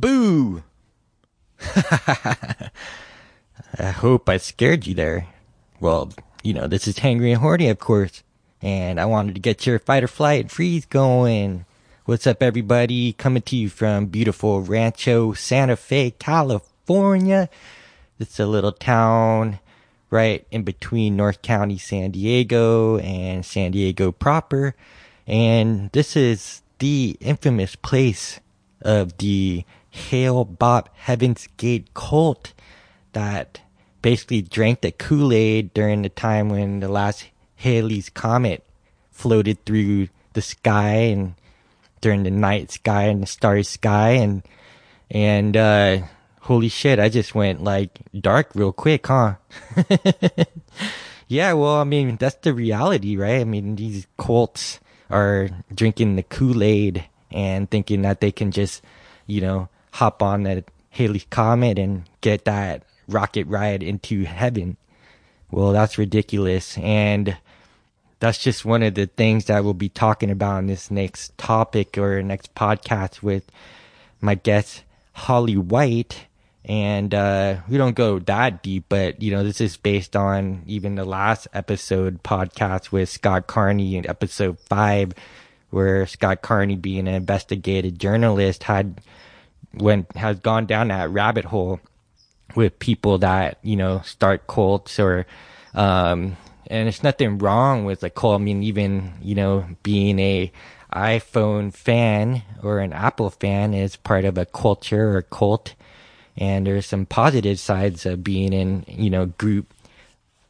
Boo! I hope I scared you there. Well, you know, this is Hangry and Horny, of course. And I wanted to get your fight or flight freeze going. What's up, everybody? Coming to you from beautiful Rancho Santa Fe, California. It's a little town right in between North County, San Diego, and San Diego proper. And this is the infamous place of the Hale-Bopp Heaven's Gate cult that basically drank the Kool-Aid during the time when the last Halley's Comet floated through the sky and during the night sky and the starry sky and and uh holy shit i just went like dark real quick huh? Yeah well i mean that's the reality right? I mean these cults are drinking the kool-aid and thinking that they can just you know hop on that Halley's Comet and get that rocket ride into heaven. Well, that's ridiculous. And that's just one of the things that we'll be talking about in this next topic or next podcast with my guest, Holly White. And, uh, we don't go that deep, but, you know, this is based on even the last episode podcast with Scott Carney in episode five, where Scott Carney being an investigative journalist had went has gone down that rabbit hole with people that you know start cults or um and there's nothing wrong with a cult. I mean even you know being a iphone fan or an apple fan is part of a culture or cult. And there's some positive sides of being in you know group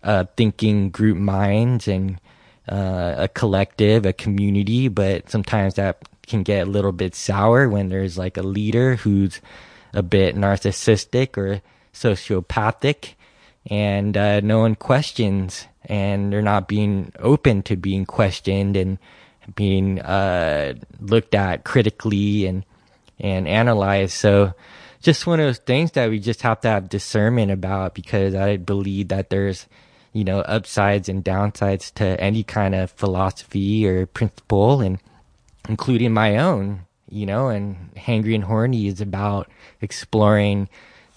uh thinking group minds and uh, a collective a community. But sometimes that can get a little bit sour when there's like a leader who's a bit narcissistic or sociopathic and uh, no one questions and they're not being open to being questioned and being uh, looked at critically and and analyzed. So just one of those things that we just have to have discernment about because i believe that there's you know upsides and downsides to any kind of philosophy or principle and including my own, you know, and Hangry and Horny is about exploring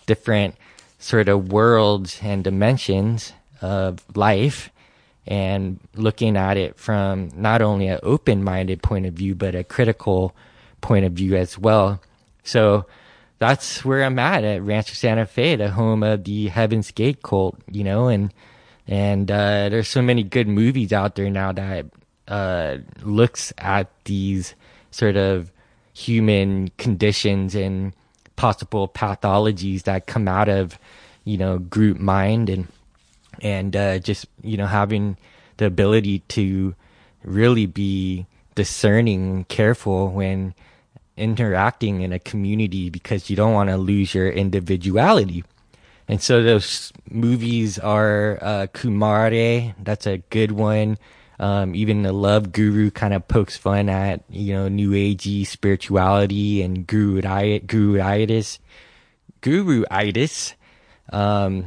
different sort of worlds and dimensions of life and looking at it from not only an open minded point of view, but a critical point of view as well. So that's where I'm at at Rancho Santa Fe, the home of the Heaven's Gate cult, you know, and, and, uh, there's so many good movies out there now that uh, looks at these sort of human conditions and possible pathologies that come out of you know group mind and and uh, just you know having the ability to really be discerning and careful when interacting in a community because you don't want to lose your individuality and so those movies are uh, Kumare, that's a good one. Um, even the love guru kind of pokes fun at, you know, new agey spirituality and guru-itis, guru-itis, guru-itis. Um,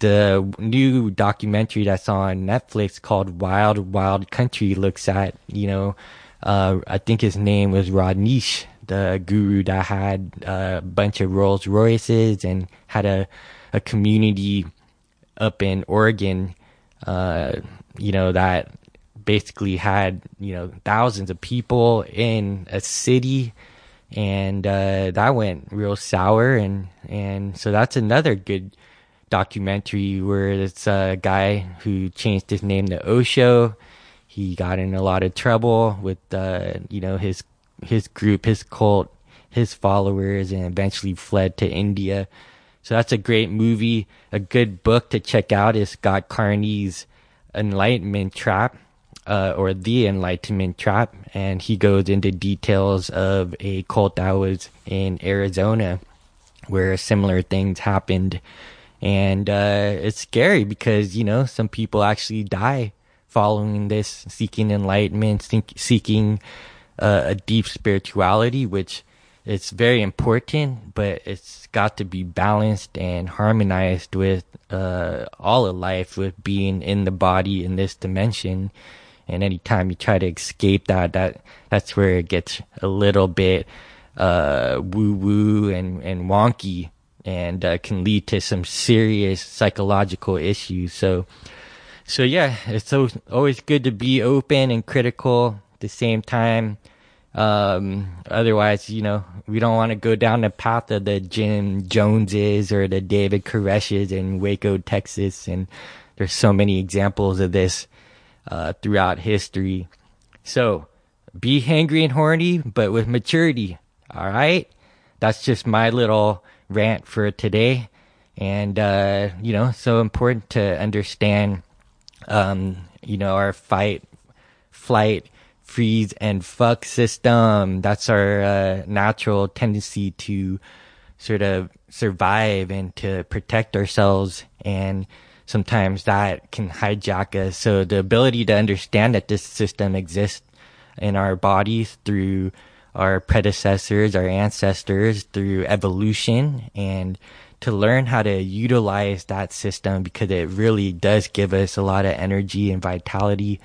the new documentary that's on Netflix called Wild Wild Country looks at, you know, uh, I think his name was Rajneesh, the guru that had a bunch of Rolls Royces and had a, a community up in Oregon, uh, you know, that basically had you know thousands of people in a city and uh, that went real sour and and so that's another good documentary where it's a guy who changed his name to Osho. He got in a lot of trouble with uh, you know his his group, his cult, his followers, and eventually fled to India. So that's a great movie. A good book to check out is Scott Carney's Enlightenment Trap uh, or the Enlightenment Trap, and he goes into details of a cult that was in Arizona where similar things happened. And uh, it's scary because, you know, some people actually die following this, seeking enlightenment, think, seeking uh, a deep spirituality, which it's very important, but it's got to be balanced and harmonized with uh, all of life, with being in the body in this dimension and anytime you try to escape that, that that's where it gets a little bit uh, woo woo and, and wonky and uh, can lead to some serious psychological issues. So, so yeah, it's so, always good to be open and critical at the same time. Um, otherwise, you know, we don't want to go down the path of the Jim Joneses or the David Koreshes in Waco, Texas. And there's so many examples of this, uh, throughout history. So be hangry and horny, but with maturity. All right. That's just my little rant for today. And, uh, you know, so important to understand, um, you know, our fight, flight, freeze and fuck system. That's our uh, natural tendency to sort of survive and to protect ourselves. And sometimes that can hijack us. So the ability to understand that this system exists in our bodies through our predecessors, our ancestors, through evolution and to learn how to utilize that system because it really does give us a lot of energy and vitality.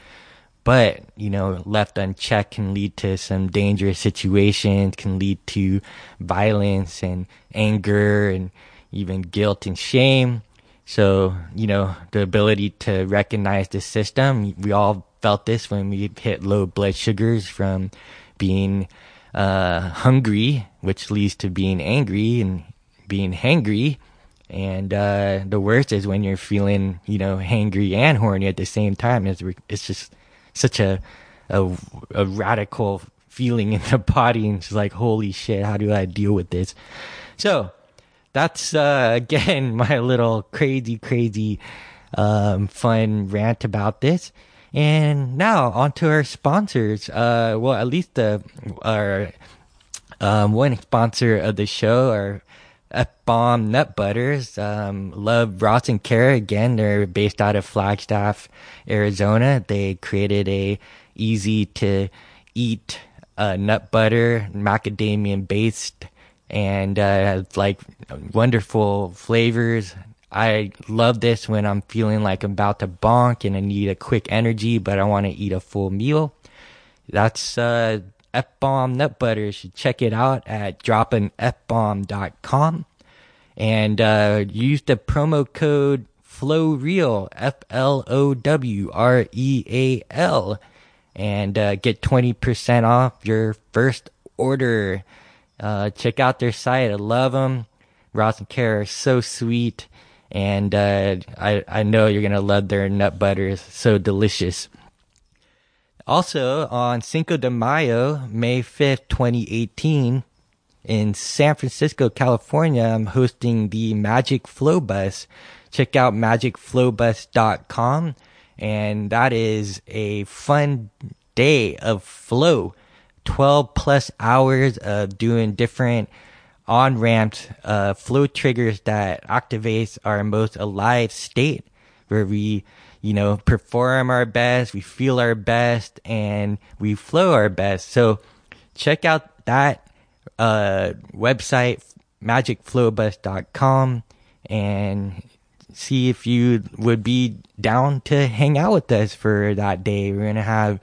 But, you know, left unchecked can lead to some dangerous situations, can lead to violence and anger and even guilt and shame. So, you know, the ability to recognize the system, we all felt this when we hit low blood sugars from being uh, hungry, which leads to being angry and being hangry. And uh, the worst is when you're feeling, you know, hangry and horny at the same time. It's it's just such a a, a radical feeling in the body, and it's like, holy shit, how do I deal with this? So that's uh, again my little crazy, crazy, um, fun rant about this. And now on to our sponsors. Uh, well, at least the our um, one sponsor of the show are F Bomb Nut Butters. Um, love Ross and Kara again. They're based out of Flagstaff, Arizona. They created a easy to eat uh, nut butter, macadamia based, and uh, like wonderful flavors. I love this when I'm feeling like I'm about to bonk and I need a quick energy, but I want to eat a full meal. That's uh, F Bomb Nut Butter. You should check it out at droppingfbomb.com and uh, use the promo code FLOWREAL, F L O W R E A L, and uh, get 20% off your first order. Uh, check out their site. I love them. Ross and Kara are so sweet and uh, I I know you're gonna love their nut butter. It's so delicious. Also on Cinco de Mayo, May fifth, twenty eighteen, in San Francisco, California, I'm hosting the Magic Flow Bus. Check out magicflowbus.com, and that is a fun day of flow. 12 plus hours of doing different on ramped uh, flow triggers that activates our most alive state where we you know perform our best we feel our best and we flow our best. So check out that uh, website magicflowbus.com and see if you would be down to hang out with us for that day. We're gonna have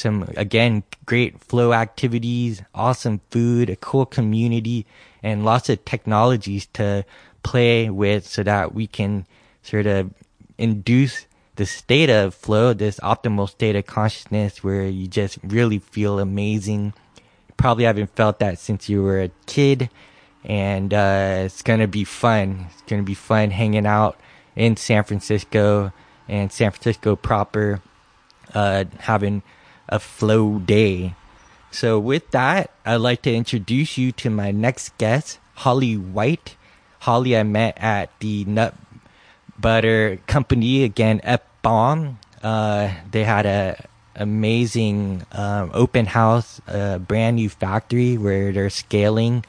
some again great flow activities awesome food a cool community and lots of technologies to play with so that we can sort of induce the state of flow, this optimal state of consciousness where you just really feel amazing. You probably haven't felt that since you were a kid. And uh, it's going to be fun. It's going to be fun hanging out in San Francisco and San Francisco proper, uh, having a flow day. So with that, I'd like to introduce you to my next guest, Holly White. Holly, I met at the Nut Butter Company again, F Bomb. Uh, they had a amazing um, open house, a brand new factory where they're scaling.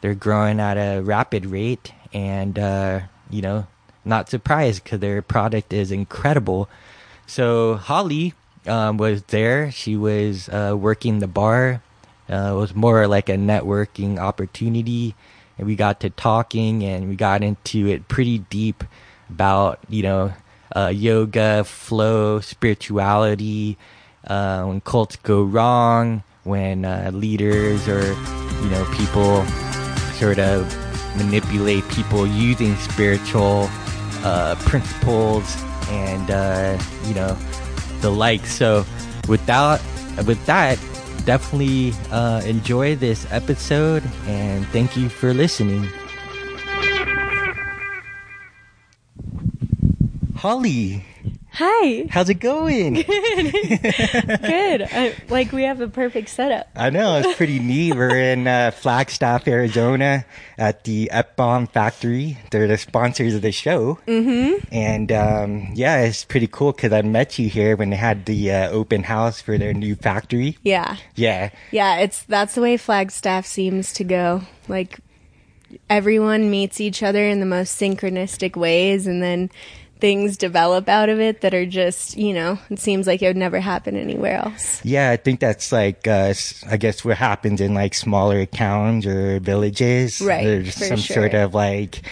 They're growing at a rapid rate, and uh, you know, not surprised because their product is incredible. So Holly um, was there. She was uh, working the bar. Uh, it was more like a networking opportunity, and we got to talking, and we got into it pretty deep about you know uh, yoga, flow, spirituality, uh, when cults go wrong, when uh, leaders or you know people sort of manipulate people using spiritual uh, principles and uh, you know the like. So without with that, definitely uh, enjoy this episode and thank you for listening. Holly, Hi. how's it going? Good. I, like we have a perfect setup. I know it's pretty neat. We're in uh, Flagstaff, Arizona, at the Bomb Factory. They're the sponsors of the show, mm-hmm. and um, yeah, it's pretty cool because I met you here when they had the uh, open house for their new factory. Yeah. Yeah, Yeah, it's that's the way Flagstaff seems to go. Like everyone meets each other in the most synchronistic ways and then things develop out of it that are just, you know, it seems like it would never happen anywhere else. yeah. I think that's like uh, I guess what happens in like smaller towns or villages. Right, There's some sure. sort of like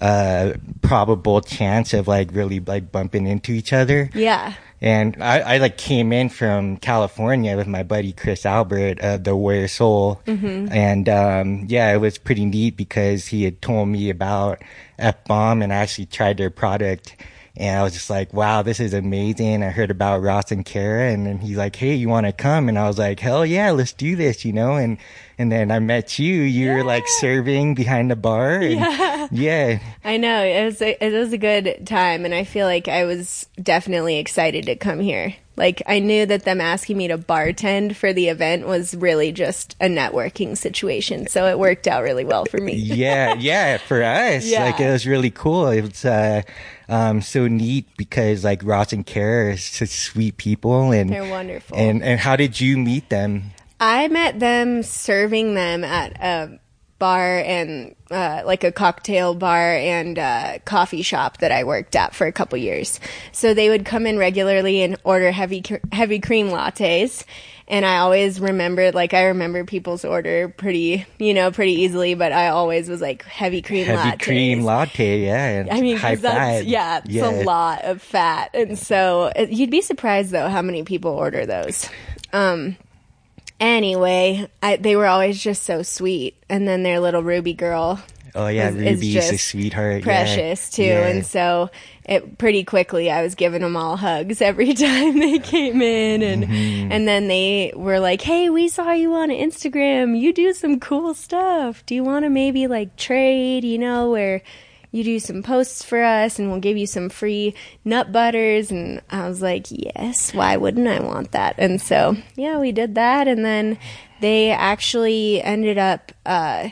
uh probable chance of like really like bumping into each other. Yeah. And I, I like came in from California with my buddy Chris Albert of the Warrior Soul. Mm-hmm. And, um, yeah, it was pretty neat because he had told me about F Bomb and I actually tried their product. And I was just like, wow, this is amazing. I heard about Ross and Kara and then he's like, Hey, you want to come? And I was like, hell yeah, let's do this, you know? And, and then I met you. You were like serving behind the bar. And Yeah. yeah. I know it was a, it was a good time, and I feel like I was definitely excited to come here. Like I knew that them asking me to bartend for the event was really just a networking situation, so it worked out really well for me. yeah, yeah, for us, Yeah. like it was really cool. It was uh, um, so neat because like Ross and Kara are such sweet people, and They're wonderful. And and how did you meet them? I met them serving them at a bar and uh, like a cocktail bar and uh, coffee shop that I worked at for a couple years. So they would come in regularly and order heavy heavy cream lattes. And I always remembered, like I remember people's order pretty, you know, pretty easily. But I always was like heavy cream latte. Heavy lattes. cream latte, yeah. And I mean, high that's, fat. yeah, it's a lot of fat, and so it, you'd be surprised though how many people order those. Um, anyway, I, they were always just so sweet, and then their little Ruby girl Oh yeah, is, is Ruby's a just sweetheart. yeah. precious too, Yeah. and so it pretty quickly I was giving them all hugs every time they came in, and Mm-hmm. and then they were like, "Hey, we saw you on Instagram. You do some cool stuff. Do you want to maybe like trade? You know where." You do some posts for us and we'll give you some free nut butters. And I was like, yes, why wouldn't I want that? And so, yeah, we did that. And then they actually ended up, uh,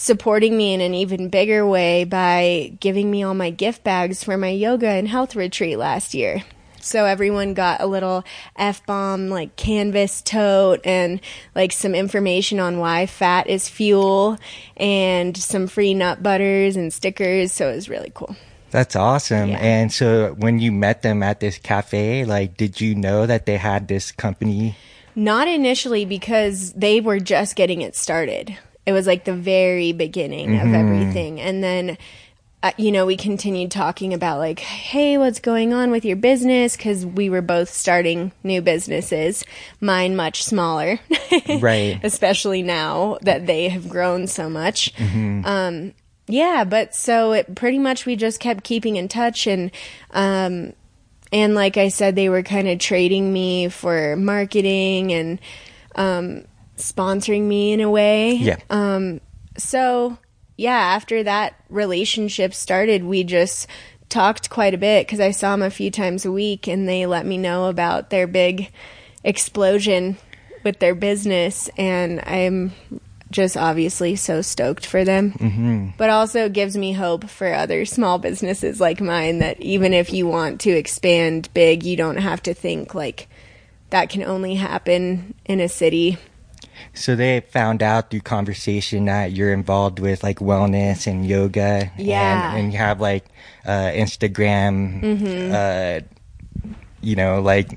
supporting me in an even bigger way by giving me all my gift bags for my yoga and health retreat last year. So everyone got a little F bomb like canvas tote and like some information on why fat is fuel and some free nut butters and stickers. So it was really cool. That's awesome. Yeah. And so when you met them at this cafe, like, did you know that they had this company? Not initially because they were just getting it started. It was like the very beginning of everything. And then, uh, you know, we continued talking about like, hey, what's going on with your business? Because we were both starting new businesses, mine much smaller. Right. Especially now that they have grown so much. Um, yeah, but so it pretty much we just kept keeping in touch and, um, and like I said, they were kind of trading me for marketing and um, sponsoring me in a way. Yeah. Um, so yeah, after that relationship started, we just talked quite a bit because I saw them a few times a week, and they let me know about their big explosion with their business, and I'm just obviously so stoked for them. Mm-hmm. But also gives me hope for other small businesses like mine that even if you want to expand big, you don't have to think like that can only happen in a city. So they found out through conversation that you're involved with like wellness and yoga. Yeah. And, and you have like uh, Instagram, Mm-hmm. uh, you know, like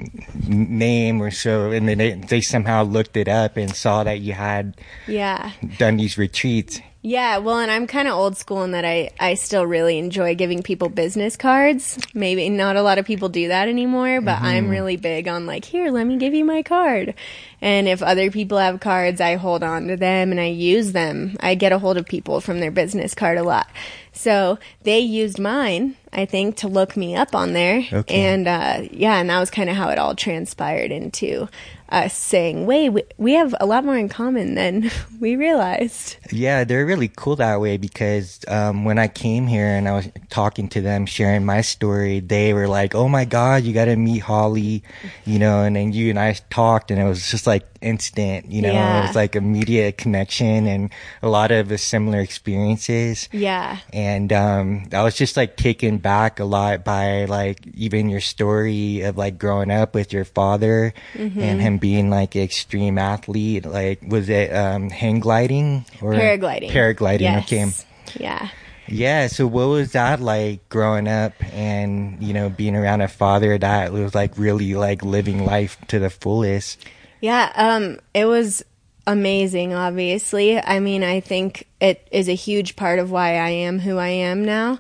name or so. And then they, they somehow looked it up and saw that you had Yeah. done these retreats. Yeah, well, and I'm kind of old school in that I, I still really enjoy giving people business cards. Maybe not a lot of people do that anymore, but I'm really big on like, here, let me give you my card. And if other people have cards, I hold on to them and I use them. I get a hold of people from their business card a lot. So they used mine, I think, to look me up on there. Okay. And uh, yeah, and that was kind of how it all transpired into us saying, wait, we, we have a lot more in common than we realized. Yeah, they're really cool that way because um, when I came here and I was talking to them, sharing my story, they were like, "Oh my God, you got to meet Holly," you know. And then you and I talked, and it was just like instant, you know. Yeah. It was like immediate connection and a lot of the similar experiences. Yeah. And um, I was just like taken back a lot by like even your story of like growing up with your father Mm-hmm. and him being like an extreme athlete. Like, was it um, hang gliding or Paragliding. Paragliding. Yes. Okay. Yeah. Yeah. So, what was that like growing up and you know being around a father that was like really like living life to the fullest? Yeah, um, it was amazing, obviously. I mean, I think it is a huge part of why I am who I am now.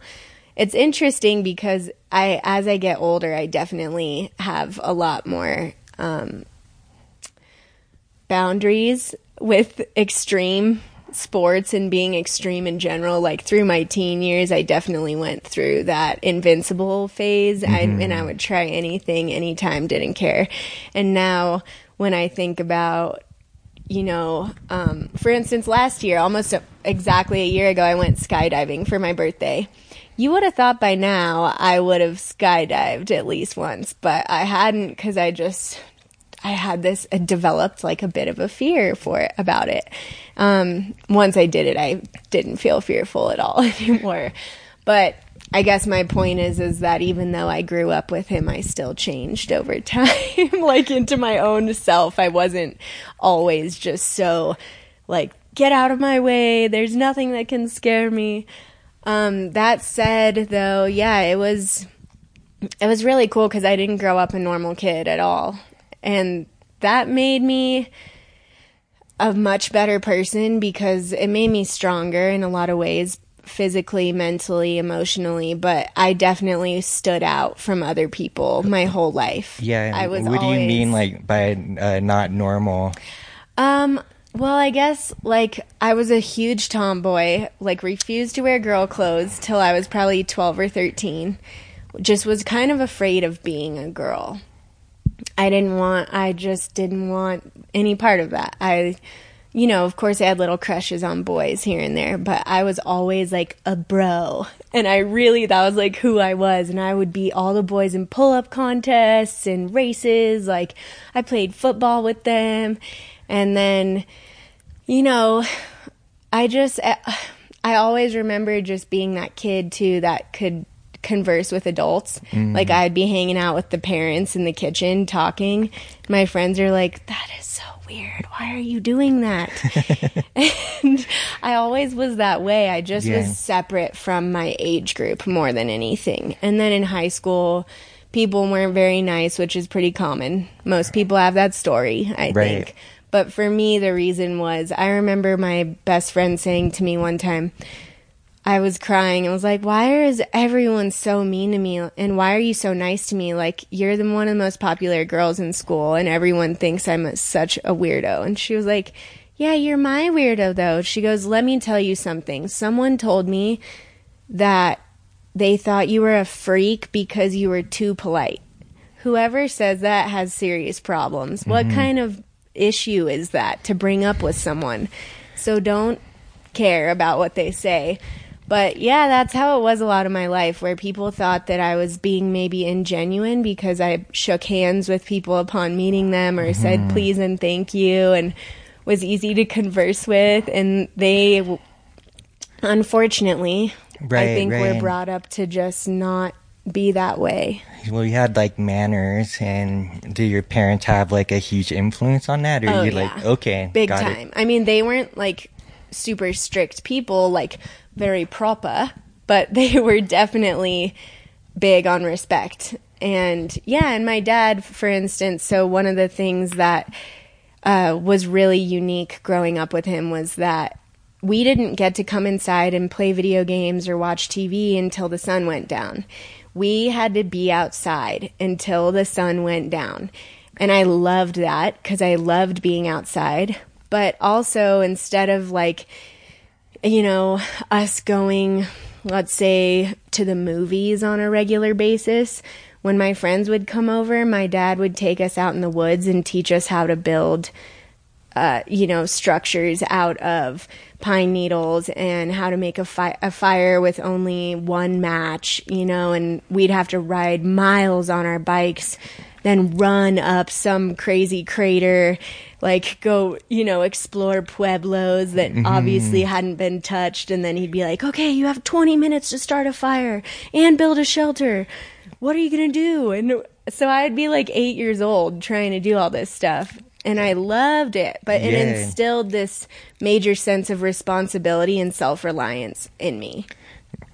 It's interesting because I, as I get older, I definitely have a lot more um, boundaries with extreme sports and being extreme in general. Like through my teen years, I definitely went through that invincible phase, I, and I would try anything, anytime, didn't care. And now, when I think about you know, um, for instance, last year, almost exactly a year ago, I went skydiving for my birthday. You would have thought by now I would have skydived at least once, but I hadn't because I just I had this I developed like a bit of a fear for it about it. Um, once I did it, I didn't feel fearful at all anymore. But I guess my point is is that even though I grew up with him, I still changed over time, like into my own self. I wasn't always just so like get out of my way. There's nothing that can scare me. Um, that said, though, yeah, it was it was really cool because I didn't grow up a normal kid at all, and that made me a much better person because it made me stronger in a lot of ways physically, mentally, emotionally, but I definitely stood out from other people my whole life. Yeah. I was what do you mean like by uh, not normal? Um, well, I guess like I was a huge tomboy, like refused to wear girl clothes till I was probably 12 or 13. Just was kind of afraid of being a girl. I didn't want I just didn't want any part of that. I you know, of course I had little crushes on boys here and there, but I was always like a bro. And I really that was like who I was and I would beat all the boys in pull-up contests and races. Like I played football with them. And then you know, I just I always remember just being that kid too that could converse with adults. Mm. Like I'd be hanging out with the parents in the kitchen talking. My friends are like, "That is so weird. Why are you doing that?" and I always was that way. I just Yeah. was separate from my age group more than anything. And then in high school, people weren't very nice, which is pretty common. Most people have that story, I Right. think. But for me, the reason was I remember my best friend saying to me one time, I was crying. I was like, why is everyone so mean to me? And why are you so nice to me? Like, you're the one of the most popular girls in school, and everyone thinks I'm a, such a weirdo. And she was like, yeah, you're my weirdo, though. She goes, let me tell you something. Someone told me that they thought you were a freak because you were too polite. Whoever says that has serious problems. What mm-hmm. kind of issue is that to bring up with someone? So don't care about what they say. But yeah, that's how it was a lot of my life, where people thought that I was being maybe ingenuine because I shook hands with people upon meeting them or said mm-hmm. please and thank you and was easy to converse with. And they, unfortunately, I Right, think we're brought up to just not be that way. Well, you had like manners, and do your parents have like a huge influence on that, or Oh, you yeah. like okay, big got time. It. I mean, they weren't like super strict people, like very proper, but they were definitely big on respect. And yeah, and my dad, for instance, so one of the things that uh, was really unique growing up with him was that we didn't get to come inside and play video games or watch TV until the sun went down. We had to be outside until the sun went down. And I loved that because I loved being outside. But also, instead of like, you know, us going, let's say, to the movies on a regular basis, when my friends would come over, my dad would take us out in the woods and teach us how to build, uh, you know, structures out of pine needles and how to make a, fi- a fire with only one match, you know, and we'd have to ride miles on our bikes, then run up some crazy crater, like go, you know, explore pueblos that mm-hmm. obviously hadn't been touched. And then he'd be like, okay, you have 20 minutes to start a fire and build a shelter. What are you going to do? And so I'd be like eight years old trying to do all this stuff and I loved it, but it instilled this major sense of responsibility and self reliance in me.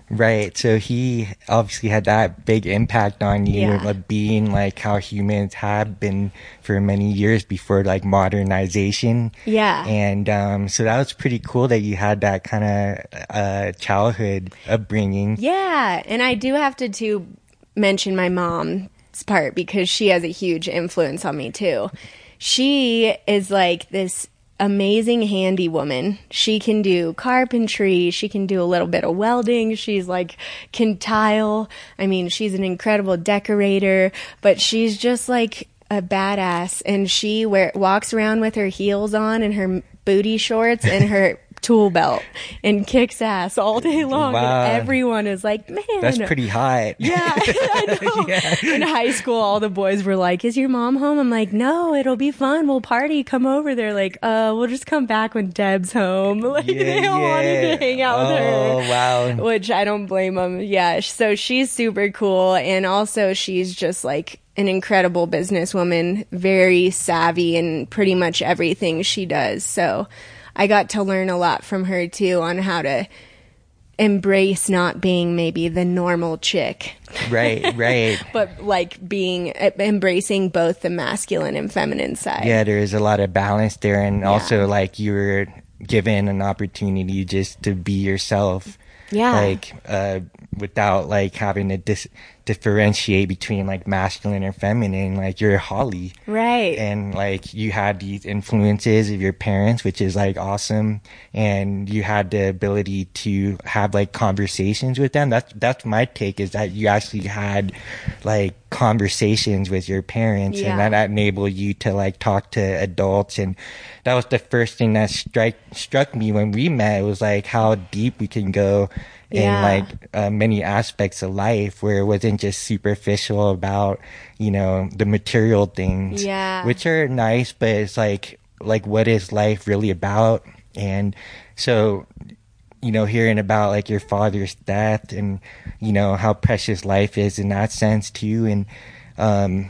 Right. So he obviously had that big impact on you Yeah. of being like how humans have been for many years before like modernization. Yeah. And um, so that was pretty cool that you had that kind of uh, childhood upbringing. Yeah, and I do have to to mention my mom's part because she has a huge influence on me too. She is like this amazing handy woman. She can do carpentry, she can do a little bit of welding, she's like can tile. I mean, she's an incredible decorator, but she's just like a badass and she wear, walks around with her heels on and her booty shorts and her tool belt and kicks ass all day long Wow. and everyone is like man That's pretty hot. yeah, I know. In high school, all the boys were like, "Is your mom home?" I'm like, "No, it'll be fun. We'll party. Come over." They're like, "Uh, we'll just come back when Deb's home." Like they all wanted to hang out with her. Oh, wow. Which I don't blame them. Yeah, so she's super cool, and also she's just like an incredible businesswoman, very savvy in pretty much everything she does. So I got to learn a lot from her too on how to embrace not being maybe the normal chick, Right, right. but like being embracing both the masculine and feminine side. yeah, there is a lot of balance there, and also like you were given an opportunity just to be yourself. Yeah. Like uh, without like having to dis- differentiate between like masculine and feminine. Like you're Holly, Right. and like you had these influences of your parents, which is like awesome, and you had the ability to have like conversations with them. That's that's my take is that you actually had like conversations with your parents, Yeah. and that, that enabled you to like talk to adults, and that was the first thing that strike struck me when we met. It was like how deep we can go. In Yeah. like uh, many aspects of life, where it wasn't just superficial about, you know, the material things Yeah. which are nice, but it's like like what is life really about? And so, you know, hearing about like your father's death and you know how precious life is in that sense too, and um,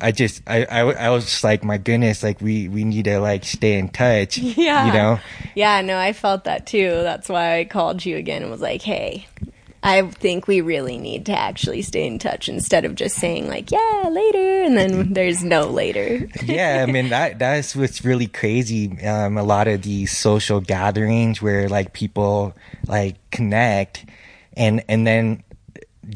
I just I, I I was just like my goodness, like we we need to like stay in touch, Yeah. you know. Yeah, no, I felt that too. That's why I called you again and was like, hey, I think we really need to actually stay in touch instead of just saying, like, yeah, later, and then there's no later. yeah, I mean that that's what's really crazy. Um, a lot of these social gatherings where like people like connect, and and then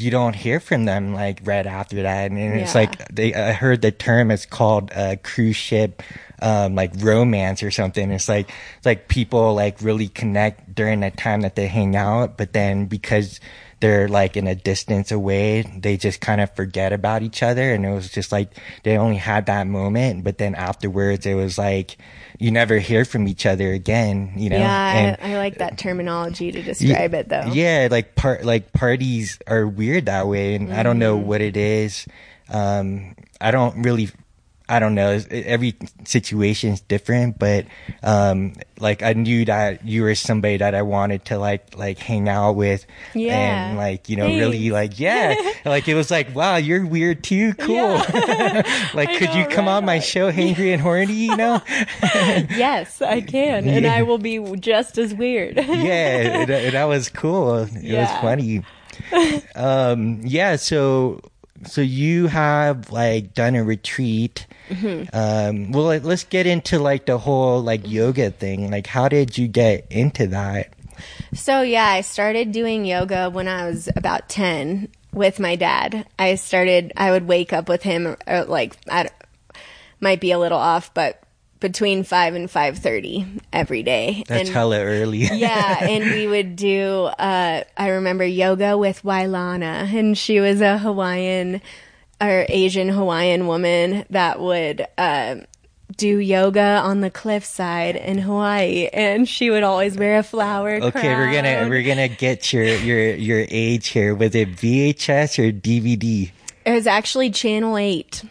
you don't hear from them like right after that, and, it's Yeah. like they I heard the term is called uh, cruise ship. Um, like romance or something. It's like it's like people like really connect during the time that they hang out, but then because they're like in a distance away, they just kind of forget about each other. And it was just like they only had that moment, but then afterwards it was like you never hear from each other again, you know? yeah, And- I, I like that terminology to describe it, though. yeah, like part like parties are weird that way, and I don't know Mm-hmm. what it is. Um, I don't really, I don't know. Every situation is different, but um, like I knew that you were somebody that I wanted to like like hang out with, Yeah. and like you know Thanks. really like yeah, like it was like wow, you're weird too, cool. like I could you come right on my show, Hangry and Horny? You know. Yes, I can, and I will be just as weird. yeah, that, that was cool. It was funny. Um, yeah, so so you have like done a retreat Um, well, like, let's get into like the whole like yoga thing. Like, how did you get into that? So yeah, I started doing yoga when I was about 10 with my dad. I started I would wake up with him uh, like I might be a little off, but between 5 and 5:30 every day. That's and, hella early. yeah, and we would do uh I remember yoga with Wai Lana and she was a Hawaiian or Asian Hawaiian woman that would uh do yoga on the cliffside in Hawaii, and she would always wear a flower. Okay, we're gonna we're gonna get your your your age here. Was it VHS or DVD? It was actually Channel Eight,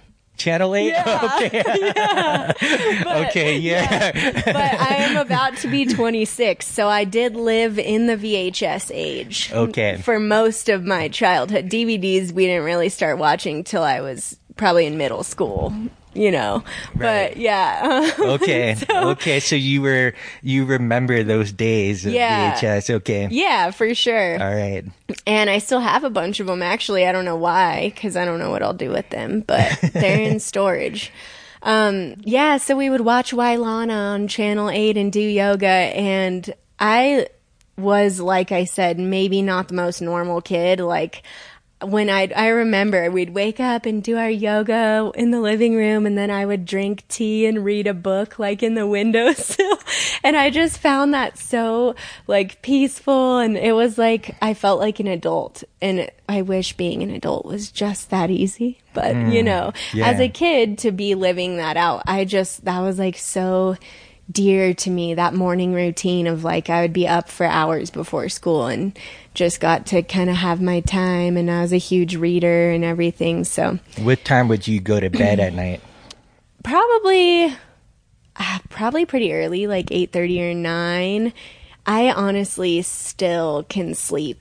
Channel Eight. Okay. okay. Yeah. but I am about to be 26, so I did live in the VHS age. Okay. For most of my childhood, DVDs we didn't really start watching till I was probably in middle school. You know, Right. but yeah. Okay. okay. So you were you remember those days of Yeah. VHS? Okay. Yeah, for sure. All right. And I still have a bunch of them. Actually, I don't know why, because I don't know what I'll do with them, but they're in storage. Um, yeah, so we would watch Wai Lana on Channel 8 and do yoga. And I was, like I said, maybe not the most normal kid. Like, when I I remember we'd wake up and do our yoga in the living room and then I would drink tea and read a book like in the windowsill and I just found that so like peaceful and it was like I felt like an adult and I wish being an adult was just that easy but you mm, know yeah. as a kid to be living that out I just that was like so dear to me that morning routine of like I would be up for hours before school and just got to kind of have my time and I was a huge reader and everything so What time would you go to bed at night? probably uh, probably pretty early like 8:30 or 9 I honestly still can sleep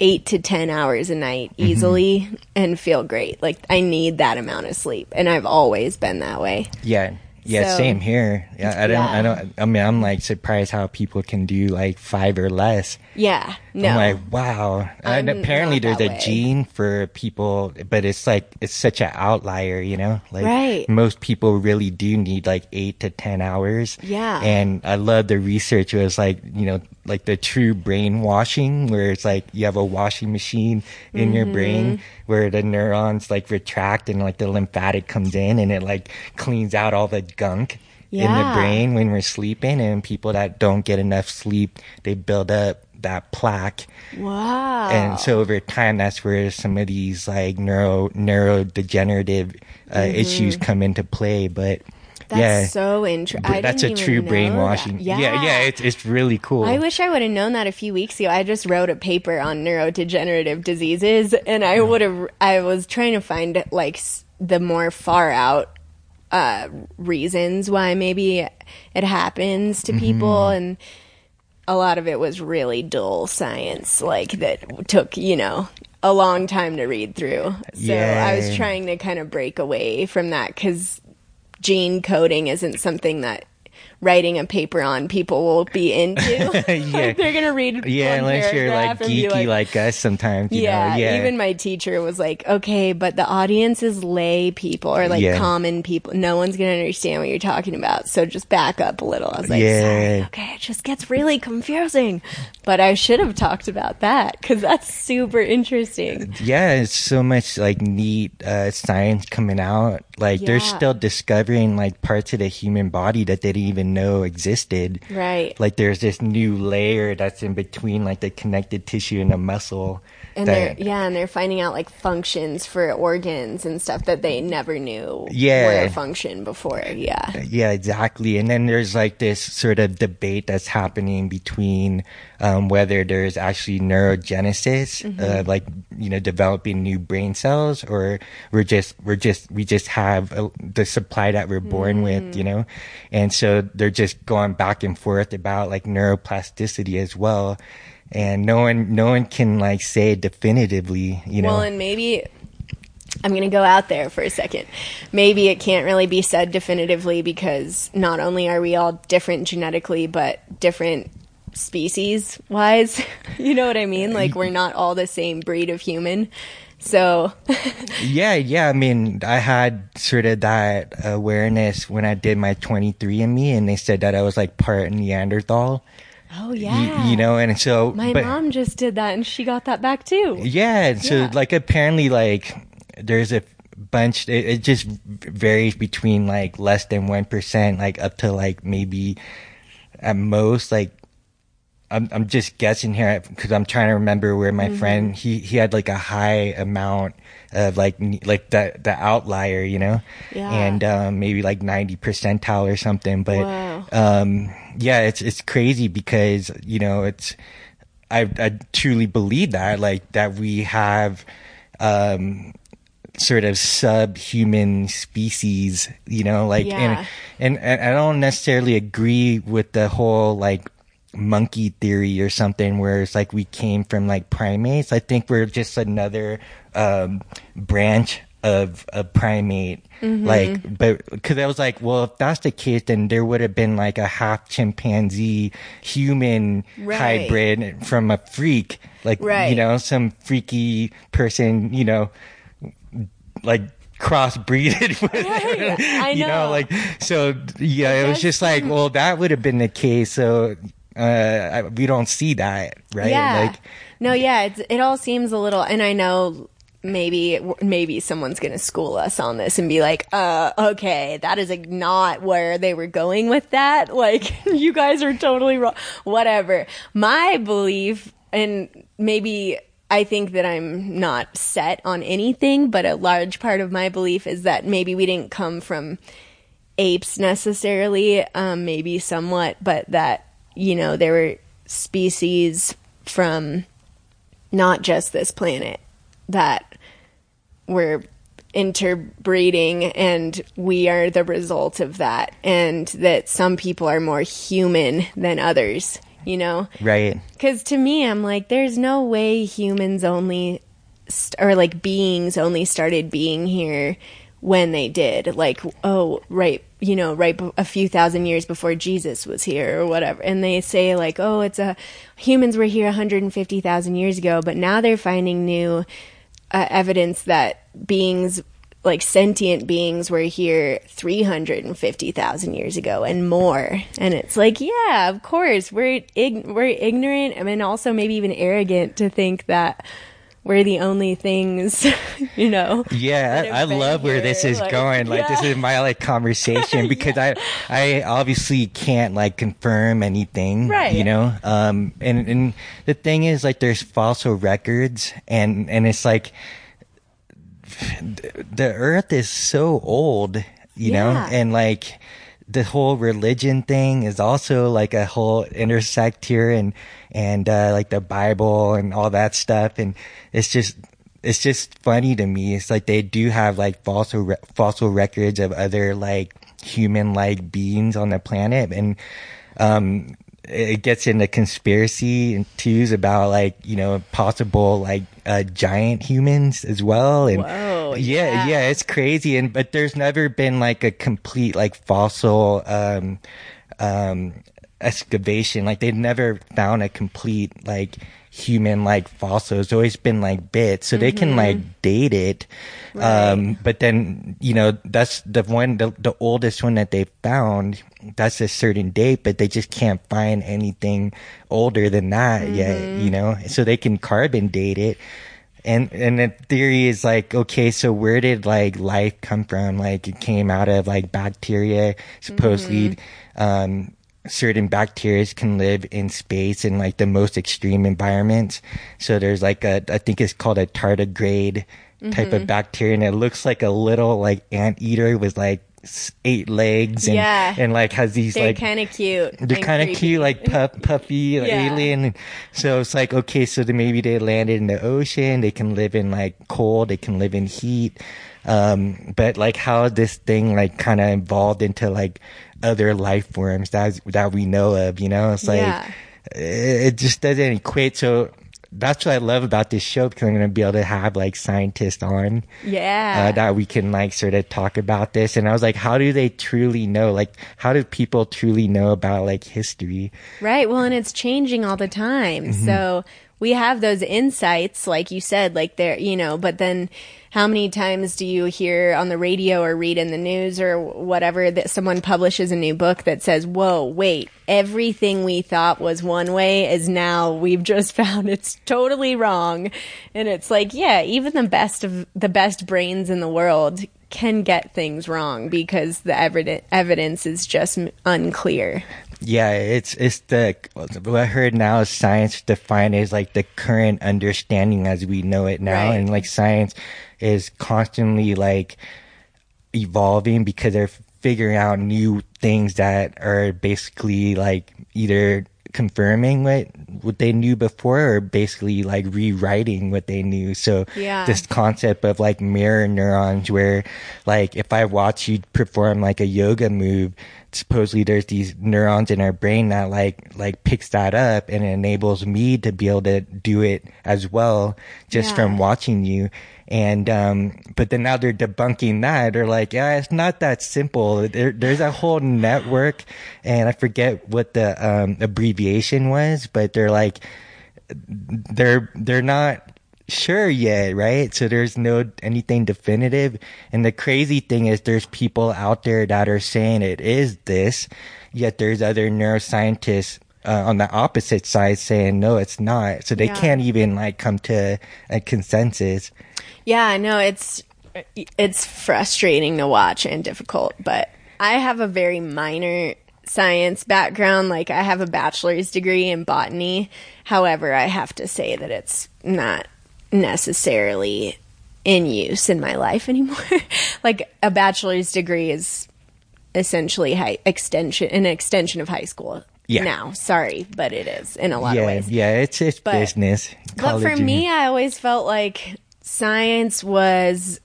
8 to 10 hours a night easily and feel great like I need that amount of sleep and I've always been that way Yeah. Yeah, So- same here. Yeah, I don't, I don't, I mean, I'm like surprised how people can do like five or less. yeah no I'm like, wow. I'm apparently there's a way. gene for people, but it's like, it's such an outlier, you know? Like Right. most people really do need like eight to 10 hours. Yeah. And I love the research. It was like, you know, like the true brainwashing where it's like you have a washing machine in your Mm-hmm. brain where the neurons like retract and like the lymphatic comes in and it like cleans out all the gunk in the brain when we're sleeping. And people that don't get enough sleep they build up that plaque. Wow. And so over time that's where some of these like neuro neurodegenerative uh, issues come into play. But Mm-hmm. That's yeah. so interesting that's a true brainwashing. Yeah yeah. yeah it's, it's really cool. I wish I would have known that a few weeks ago. I just wrote a paper on neurodegenerative diseases, and I would have. I was trying to find like the more far out uh, reasons why maybe it happens to people, and a lot of it was really dull science, like that took you know a long time to read through. So I was trying to kind of break away from that because gene coding isn't something that writing a paper on people will be into. Yeah. They're gonna read. yeah unless you're like paragraph and be geeky like, us sometimes you yeah, know yeah even my teacher was like, okay, but the audience is lay people or like Yeah. common people. No one's going to understand what you're talking about. So just back up a little. I was like, Yeah. okay, it just gets really confusing. But I should have talked about that because that's super interesting. yeah it's so much like neat uh science coming out like they're still discovering like parts of the human body that they didn't even know existed Right. like there's this new layer that's in between like the connected tissue and the muscle And they're, yeah, and they're finding out like functions for organs and stuff that they never knew Yeah. were a function before. Yeah. yeah exactly and then there's like this sort of debate that's happening between um, whether there's actually neurogenesis Mm-hmm. uh, like you know developing new brain cells or we're just we're just we just have uh the supply that we're born with Mm. you know and so they're just going back and forth about like neuroplasticity as well and no one no one can like say definitively you know Well, and maybe I'm going to go out there for a second. Maybe it can't really be said definitively because not only are we all different genetically, but different species wise. you know what I mean? Like we're not all the same breed of human. So, yeah, yeah. I mean, I had sort of that awareness when I did my 23andMe, and they said that I was like part Neanderthal. oh yeah, You, know, and so my but- mom just did that, and she got that back too. Yeah, and so Yeah. like apparently like there's a bunch. It, it just varies between like less than one percent, like up to like maybe at most like. I'm I'm just guessing here because I'm trying to remember where my Mm-hmm. friend he he had like a high amount of like like the the outlier, you know, Yeah. and um, maybe like 90 percentile or something. But Wow. um, yeah, it's it's crazy because you know it's I I truly believe that like that we have um sort of subhuman species, you know, like Yeah. and, and and I don't necessarily agree with the whole like monkey theory or something where it's like we came from like primates. I think we're just another um branch of a primate. Mm-hmm. Like, but because I was like, well, if that's the case, then there would have been like a half chimpanzee human Right. hybrid from a freak, like Right. you know, some freaky person, you know, like crossbreeded with I you know know. like so yeah it was just like well that would have been the case so uh I, we don't see that right Yeah. like no, yeah, it's, it all seems a little, and I know maybe maybe someone's gonna school us on this and be like, uh, okay, that is like not where they were going with that. Like, you guys are totally wrong. Whatever. My belief, and maybe I think that I'm not set on anything, but a large part of my belief is that maybe we didn't come from apes necessarily, um, maybe somewhat, but that, you know, there were species from not just this planet that were interbreeding and we are the result of that and that some people are more human than others you know? Right. Because to me, I'm like, there's no way humans only, st- or like beings only started being here when they did. Like, oh, right, you know, right a few thousand years before Jesus was here or whatever. And they say, like, oh, it's a, humans were here 150,000 years ago, but now they're finding new uh, evidence that beings like sentient beings were here 350,000 years ago and more. And it's like, yeah, of course, we're ig- we're ignorant I mean also maybe even arrogant to think that we're the only things, you know. yeah I, love where this is like, going. Like this is my like conversation because i i obviously can't like confirm anything Right. you know? Um and and the thing is like there's fossil records and and it's like the earth is so old you know? And like the whole religion thing is also like a whole intersect here and and uh like the bible and all that stuff. And it's just it's just funny to me. It's like they do have like fossil re- fossil records of other like human like beings on the planet. And um it gets into conspiracy and twos about like you know possible like uh giant humans as well. And Whoa, yeah, yeah. yeah it's crazy. And but there's never been like a complete like fossil um um excavation. Like they've never found a complete like human like fossil it's always been like bits so they can like date it. Um but then you know that's the one the, the oldest one that they found that's a certain date but they just can't find anything older than that yet you know? So they can carbon date it. And and the theory is like okay so where did like life come from? Like it came out of like bacteria supposedly um certain bacteria can live in space in like the most extreme environments so there's like a i think it's called a tardigrade type of bacteria and it looks like a little like anteater with like eight legs and Yeah. and like has these They're like kind of cute. they're kind of cute, like puff, puffy, like Yeah. alien. So it's like, okay, so then maybe they landed in the ocean. They can live in like cold. They can live in heat. Um, but like how this thing like kind of evolved into like other life forms that that we know of, you know, it's like, Yeah. it, it just doesn't equate. So that's what I love about this show because I'm going to be able to have like scientists on Yeah. uh, that we can like sort of talk about this. And I was like, how do they truly know? Like, how do people truly know about like history? Right. Well, and it's changing all the time. Mm-hmm. So we have those insights, like you said, like there, you know, but then how many times do you hear on the radio or read in the news or whatever that someone publishes a new book that says, whoa, wait, everything we thought was one way is now we've just found it's totally wrong. And it's like, yeah, even the best of the best brains in the world can get things wrong because the evidence evidence is just unclear. Yeah, it's it's the what I heard now is science defined as like the current understanding as we know it now, Right. and like science is constantly like evolving because they're figuring out new things that are basically like either confirming what what they knew before or basically like rewriting what they knew so Yeah. this concept of like mirror neurons where like if i watch you perform like a yoga move supposedly there's these neurons in our brain that like like picks that up and enables me to be able to do it as well just Yeah. from watching you and um but then now they're debunking that they're like yeah it's not that simple there, there's a whole network and i forget what the um abbreviation was but they're like they're they're not sure yet, right? So there's no anything definitive. And the crazy thing is there's people out there that are saying it is this, yet there's other neuroscientists uh, on the opposite side saying no, it's not. So they Yeah. can't even like come to a consensus. Yeah, no it's it's frustrating to watch and difficult, but I have a very minor science background. Like I have a bachelor's degree in botany. However, I have to say that it's not necessarily in use in my life anymore. like a bachelor's degree is essentially high extension an extension of high school Yeah. now. Sorry, but it is in a lot yeah, of ways. yeah, it's it's But- business. But for me, I always felt like science was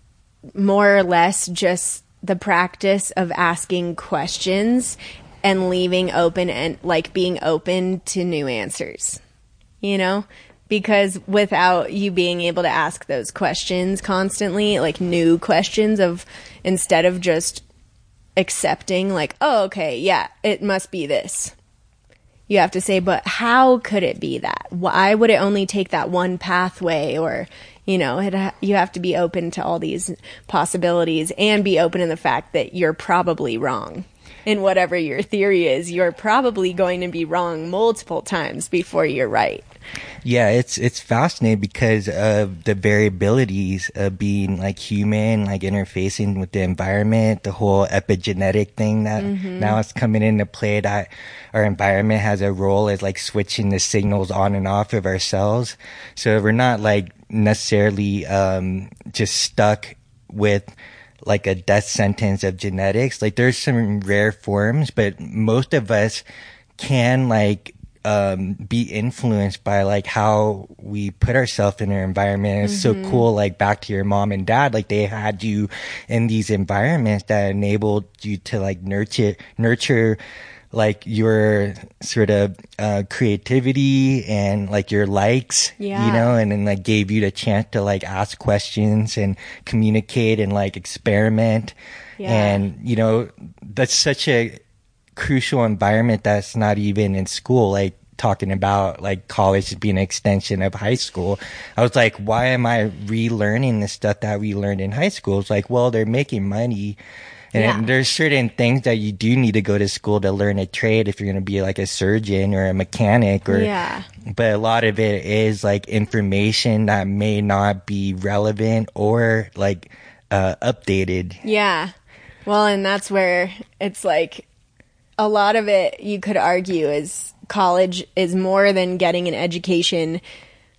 more or less just the practice of asking questions and leaving open and like being open to new answers. You know? Because without you being able to ask those questions constantly, like new questions of instead of just accepting like, oh, okay, yeah, it must be this you have to say, but how could it be that? Why would it only take that one pathway? Or, you know, it, you have to be open to all these possibilities and be open in the fact that you're probably wrong. In whatever your theory is, you're probably going to be wrong multiple times before you're right. Yeah, it's it's fascinating because of the variabilities of being like human, like interfacing with the environment, the whole epigenetic thing that now is coming into play that our environment has a role as like switching the signals on and off of our cells. So we're not like necessarily um just stuck with like a death sentence of genetics. Like there's some rare forms, but most of us can like um be influenced by like how we put ourselves in our environment. It's so cool, like back to your mom and dad, like they had you in these environments that enabled you to like nurture nurture like your sort of uh creativity and like your likes. You know, and then like gave you the chance to like ask questions and communicate and like experiment. Yeah. And you know, that's such a crucial environment that's not even in school. Like talking about like college being an extension of high school. I was like, why am I relearning the stuff that we learned in high school? It's like, well, they're making money. And Yeah. there's certain things that you do need to go to school to learn a trade if you're going to be like a surgeon or a mechanic or Yeah. but a lot of it is like information that may not be relevant or like uh updated Yeah. Well, and that's where it's like a lot of it you could argue is college is more than getting an education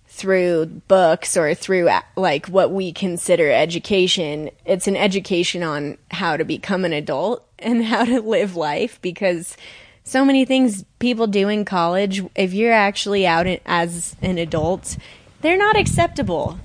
through books or through like what we consider education. It's an education on how to become an adult and how to live life because so many things people do in college, if you're actually out as an adult, they're not acceptable.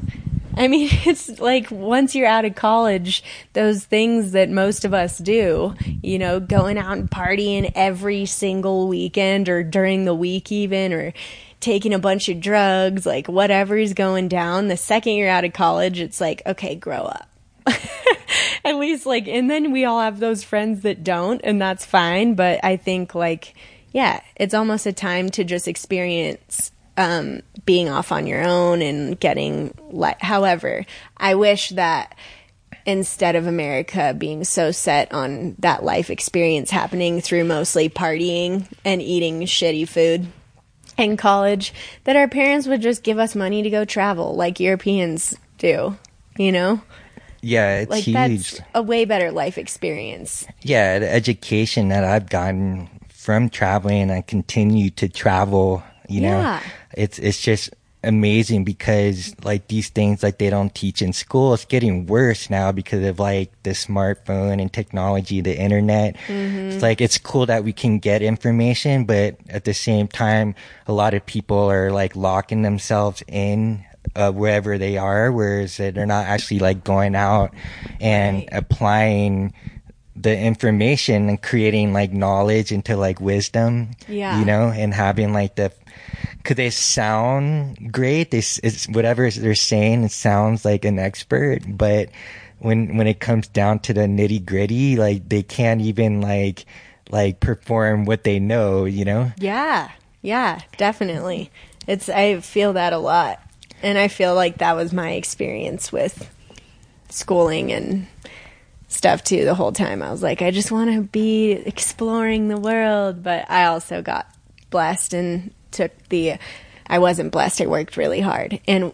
I mean, it's like once you're out of college, those things that most of us do, you know, going out and partying every single weekend or during the week, even, or taking a bunch of drugs, like whatever's going down. The second you're out of college, it's like, okay, grow up. At least, like, and then we all have those friends that don't, and that's fine. But I think, like, yeah, it's almost a time to just experience um, being off on your own and getting li- however i wish that instead of america being so set on that life experience happening through mostly partying and eating shitty food in college that our parents would just give us money to go travel like europeans do you know Yeah, it's like huge. that's a way better life experience yeah, the education that I've gotten from traveling, and I continue to travel. You know, Yeah. It's it's just amazing because like these things like they don't teach in school. It's getting worse now because of like the smartphone and technology, the internet. It's like it's cool that we can get information, but at the same time, a lot of people are like locking themselves in uh, wherever they are, whereas they're not actually like going out and Right. applying the information and creating like knowledge into like wisdom. Yeah. You know, and having like the, cause they sound great. They, whatever they're saying, it sounds like an expert, but when, when it comes down to the nitty gritty, like they can't even like, like perform what they know, you know? Yeah, yeah, definitely. It's I feel that a lot, and I feel like that was my experience with schooling and stuff too. The whole time I was like, I just want to be exploring the world, but I also got blessed and took the. I wasn't blessed. I worked really hard and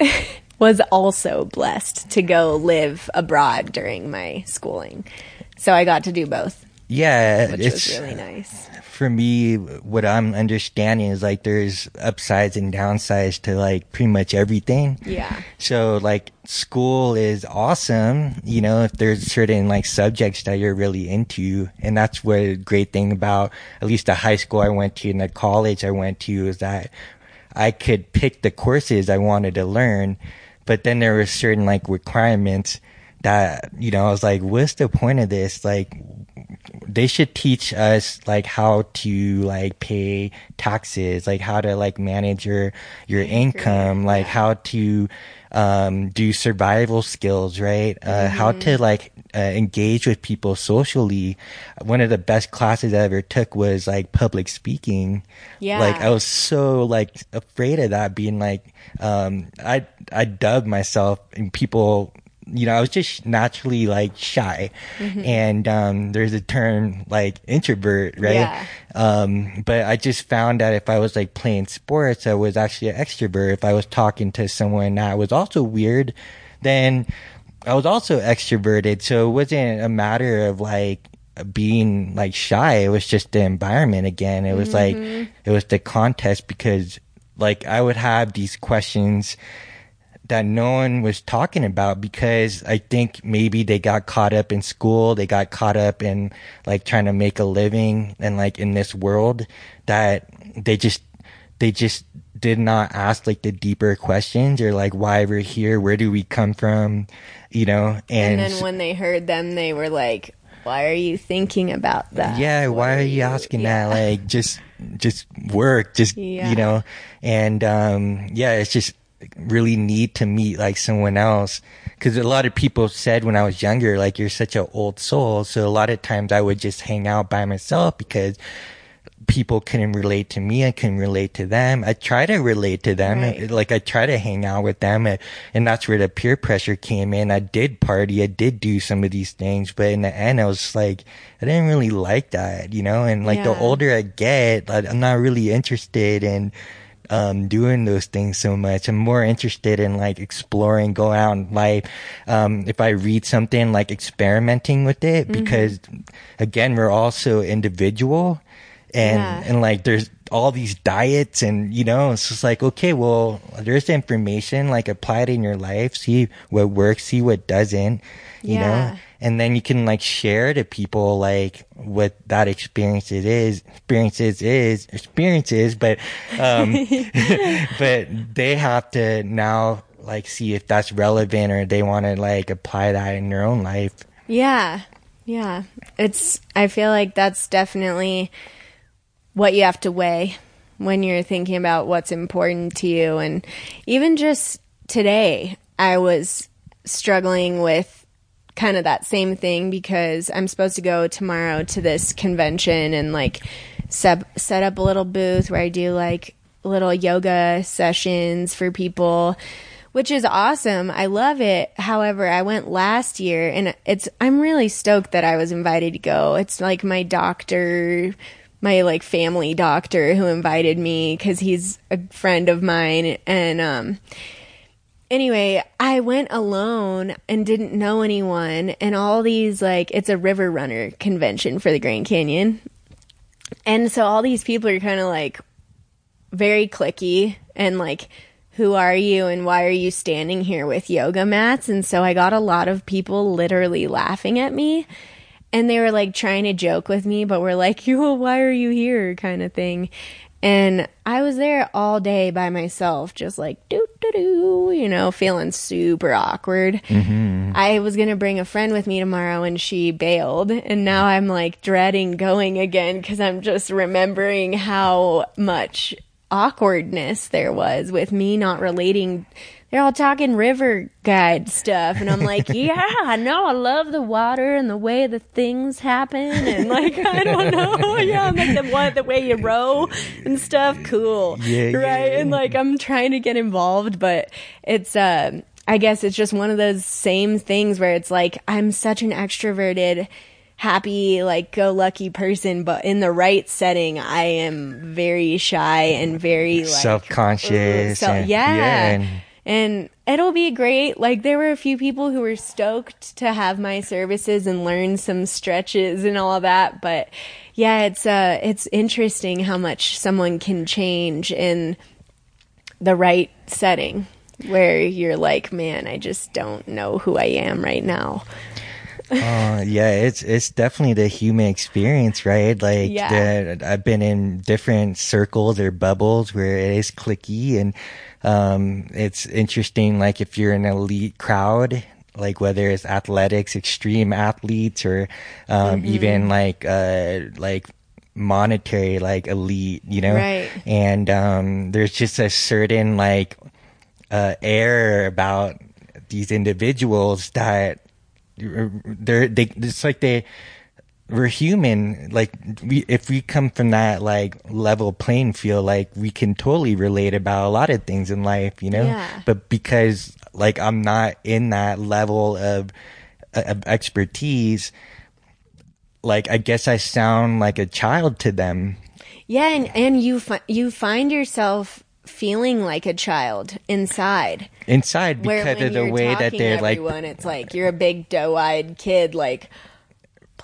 was also blessed to go live abroad during my schooling. So I got to do both, Yeah. which it's, was really nice. for me, what I'm understanding is like there's upsides and downsides to like pretty much everything. Yeah. So like school is awesome, you know, if there's certain like subjects that you're really into. And that's what a great thing about at least the high school I went to and the college I went to is that I could pick the courses I wanted to learn. But then there were certain like requirements that, you know, I was like, what's the point of this? Like, they should teach us like how to like pay taxes, like how to like manage your your income, like how to um do survival skills, right? Uh how to like uh, engage with people socially. One of the best classes I ever took was like public speaking. Yeah. Like I was so like afraid of that being like um I I dubbed myself and people you know, I was just naturally like shy. Mm-hmm. And um there's a term like introvert, right? Yeah. Um but I just found that if I was like playing sports, I was actually an extrovert. If I was talking to someone that was also weird, then I was also extroverted. So it wasn't a matter of like being like shy. It was just the environment again. It was like, it was the contest because like I would have these questions that no one was talking about because I think maybe they got caught up in school, they got caught up in like trying to make a living and like in this world that they just they just did not ask like the deeper questions or like why we're here, where do we come from, you know, and, And then when they heard them, they were like, "Why are you thinking about that? yeah, What why are you asking that? Like just just work, just Yeah. you know, and um yeah, it's just really need to meet like someone else because a lot of people said when I was younger, like you're such an old soul. So a lot of times I would just hang out by myself because people couldn't relate to me. I couldn't relate to them. I try to relate to them. Right. Like I try to hang out with them. And, and that's where the peer pressure came in. I did party. I did do some of these things, but in the end, I was like, I didn't really like that, you know? And like the older I get, like, I'm not really interested in, um, doing those things so much. I'm more interested in like exploring, go out in life. Um, if I read something, like experimenting with it, because again, we're also individual and, Yeah. and like there's all these diets and, you know, it's just like, okay, well, there's information, like apply it in your life, see what works, see what doesn't, you Yeah. know, and then you can like share to people like what that experience it is experiences is experiences but um but they have to now like see if that's relevant or they want to like apply that in their own life Yeah. Yeah. It's I feel like that's definitely what you have to weigh when you're thinking about what's important to you and even just today I was struggling with kind of that same thing because I'm supposed to go tomorrow to this convention and like set set up a little booth where I do like little yoga sessions for people which is awesome. I love it. However, I went last year and it's I'm really stoked that I was invited to go. It's like my doctor my like family doctor who invited me cuz he's a friend of mine and um anyway, I went alone and didn't know anyone and all these like it's a river runner convention for the Grand Canyon. And so all these people are kind of like very clicky and like who are you and why are you standing here with yoga mats? And so I got a lot of people literally laughing at me. And they were like trying to joke with me, but were like, you, why are you here? kind of thing. And I was there all day by myself, just like doo doo doo, you know, feeling super awkward. Mm-hmm. I was gonna bring a friend with me tomorrow, and she bailed. And now I'm like dreading going again because I'm just remembering how much awkwardness there was with me not relating. They're all talking river guide stuff, and I'm like, yeah, i know I love the water and the way the things happen, and like I don't know, yeah, I'm like the what the way you row and stuff, cool, Yeah, right, yeah. and like I'm trying to get involved, but it's um. I guess it's just one of those same things where it's like I'm such an extroverted happy, like go lucky person, but in the right setting, I am very shy and very like Self-conscious So, and- yeah. yeah, and- and it'll be great. Like there were a few people who were stoked to have my services and learn some stretches and all that, but yeah, it's uh it's interesting how much someone can change in the right setting where you're like, man, I just don't know who I am right now. Uh, yeah, it's it's definitely the human experience, right? Like, Yeah. the, I've been in different circles or bubbles where it is clicky, and um, it's interesting. Like, if you're an elite crowd, like whether it's athletics, extreme athletes, or um, Mm-hmm. even like uh, like monetary, like elite, you know, Right. and um, there's just a certain like uh, air about these individuals that they're they it's like they we're human like we if we come from that like level playing field like we can totally relate about a lot of things in life you know Yeah. but because like i'm not in that level of uh, of expertise like i guess i sound like a child to them Yeah, and and you fi- you find yourself feeling like a child inside. inside because of the way that they're to like everyone, it's like you're a big doe-eyed kid, like,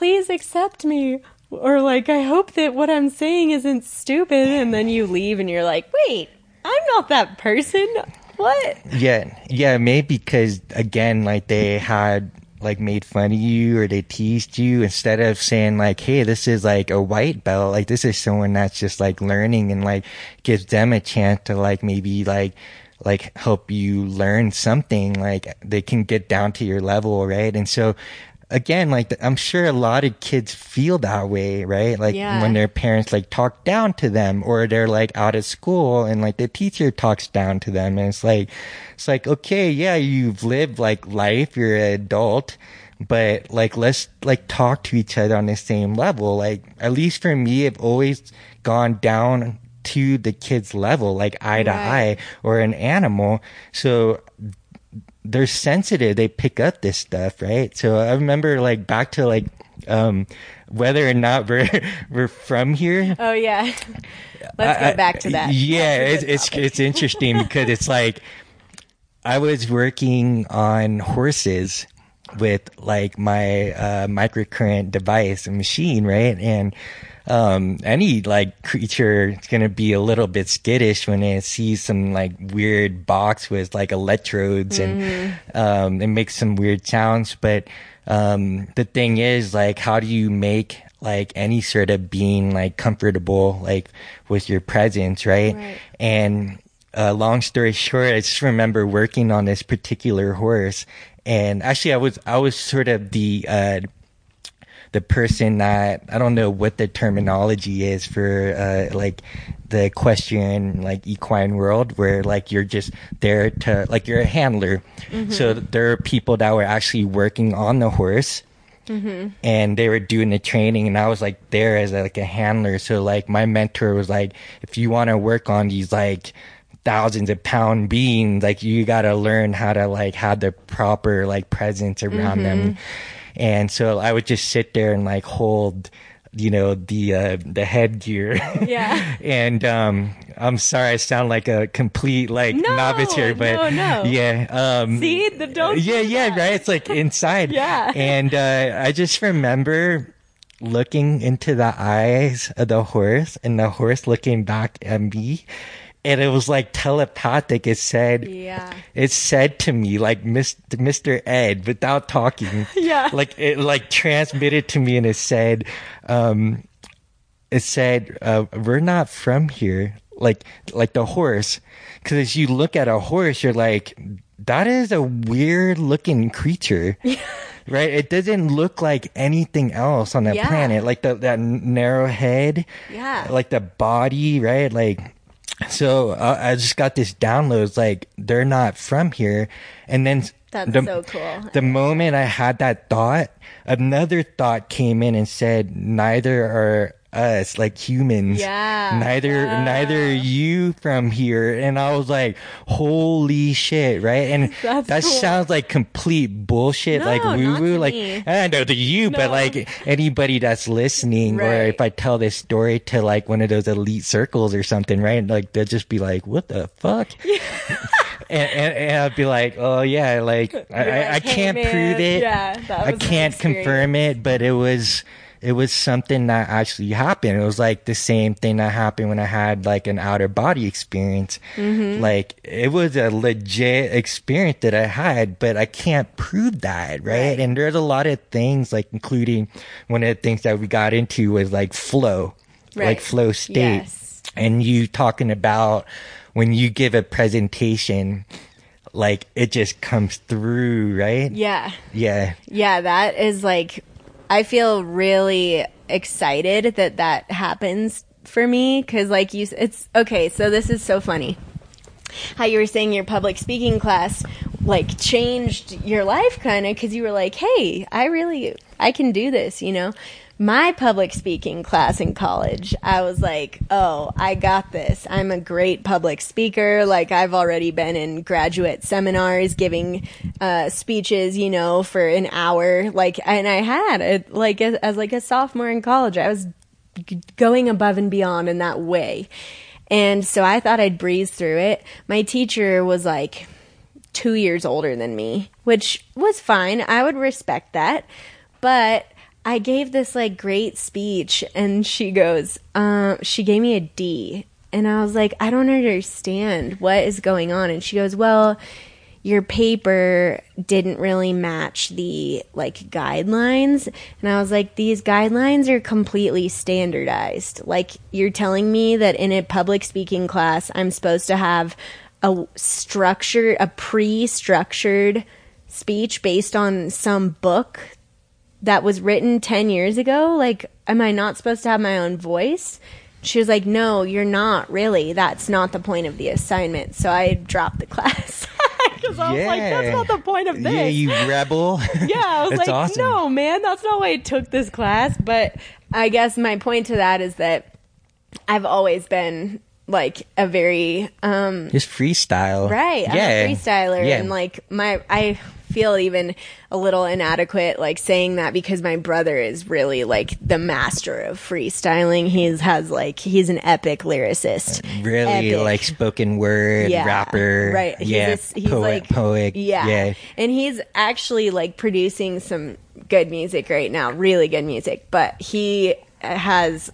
please accept me, or like I hope that what I'm saying isn't stupid, and then you leave and you're like, wait, I'm not that person. What? Yeah, yeah, maybe because again, like they had like made fun of you or they teased you instead of saying like, "Hey, this is like a white belt. Like this is someone that's just like learning and like gives them a chance to like maybe like like help you learn something. Like they can get down to your level, right? And so." Again, like I'm sure a lot of kids feel that way, right? Like Yeah. when their parents like talk down to them or they're like out of school and like the teacher talks down to them and it's like it's like okay yeah you've lived like life you're an adult but like let's like talk to each other on the same level like at least for me i've always gone down to the kid's level like eye to Right. eye or an animal so they're sensitive they pick up this stuff right so i remember like back to like um whether or not we're we're from here Oh yeah. Let's I- get back to that. Yeah, it's it's it's interesting because it's like I was working on horses with like my uh, microcurrent device and machine, right? And um, any like creature is gonna be a little bit skittish when it sees some like weird box with like electrodes and um, it makes some weird sounds. But um, the thing is, like, how do you make like any sort of being like comfortable like with your presence, right? Right. And uh, long story short, I just remember working on this particular horse, and actually, I was I was sort of the uh, the person that I don't know what the terminology is for uh, like the equestrian like equine world where like you're just there to like you're a handler. Mm-hmm. So there are people that were actually working on the horse mm-hmm. and they were doing the training, and I was like there as like a handler. So like my mentor was like, if you want to work on these like thousands of pound beings, like you got to learn how to like have the proper like presence around them. Mm-hmm. And so I would just sit there and like hold, you know, the uh, the headgear. Yeah. and um, I'm sorry, I sound like a complete like No, novice here, but no, no. yeah. Um, See, the don't. yeah, do yeah, right. It's like inside. Yeah. And uh, I just remember looking into the eyes of the horse and the horse looking back at me. And it was like telepathic. It said, Yeah. it said to me like Mr. Mr. Ed without talking. Yeah. Like it like transmitted to me and it said, um, it said, uh, we're not from here. Like, like the horse. Cause as you look at a horse, you're like, that is a weird looking creature. right? It doesn't look like anything else on the Yeah. planet. Like the, that narrow head. Yeah. Like the body, right? Like, so uh, I just got this download. It's like they're not from here, and then That's the, so cool. The moment I had that thought, another thought came in and said, "Neither are us, like humans. Yeah. neither Yeah. neither you from here." And I was like, "Holy shit!" Right? And That's that cool. sounds like complete bullshit, like woo woo. Like me. I know to you, but like anybody that's listening, or if I tell this story to like one of those elite circles or something, right? Like they'll just be like, "What the fuck?" and, and, and I'd be like, "Oh yeah, like I, I, I can't man, prove it. yeah, I can't confirm it, but it was." It was something that actually happened. It was like the same thing that happened when I had like an outer body experience. Mm-hmm. Like it was a legit experience that I had, but I can't prove that, right? Right. And there's a lot of things, like including one of the things that we got into was like flow, like flow state Yes. and you talking about when you give a presentation like it just comes through right Yeah. yeah Yeah, that is like, I feel really excited that that happens for me because, like, you, it's okay. So, this is so funny how you were saying your public speaking class like changed your life kind of because you were like, hey, I really, I can do this, you know? My public speaking class in college, I was like, oh, I got this. I'm a great public speaker. Like, I've already been in graduate seminars giving uh, speeches, you know, for an hour. Like, and I had it, like, as, as like a sophomore in college, I was going above and beyond in that way. And so I thought I'd breeze through it. My teacher was like two years older than me, which was fine. I would respect that. But I gave this like great speech and she goes, um, she gave me a D. And I was like, I don't understand what is going on. And she goes, Well, your paper didn't really match the like guidelines and i was like these guidelines are completely standardized like you're telling me that in a public speaking class i'm supposed to have a structured a pre-structured speech based on some book that was written 10 years ago like am i not supposed to have my own voice? She was like no you're not really. That's not the point of the assignment. So i dropped the class. Because i was like that's not the point of this. Yeah you rebel? Yeah, I was like, awesome. no, man, that's not why I took this class. But I guess my point to that is that I've always been like a very um just freestyle. Right, I'm yeah. a freestyler, yeah. and like my I feel even a little inadequate like saying that because my brother is really like the master of freestyling. He's has like he's an epic lyricist. really Epic. like spoken word rapper Right. He's yeah a s- he's poet like poet Yeah. yeah And he's actually like producing some good music right now, really good music. But he has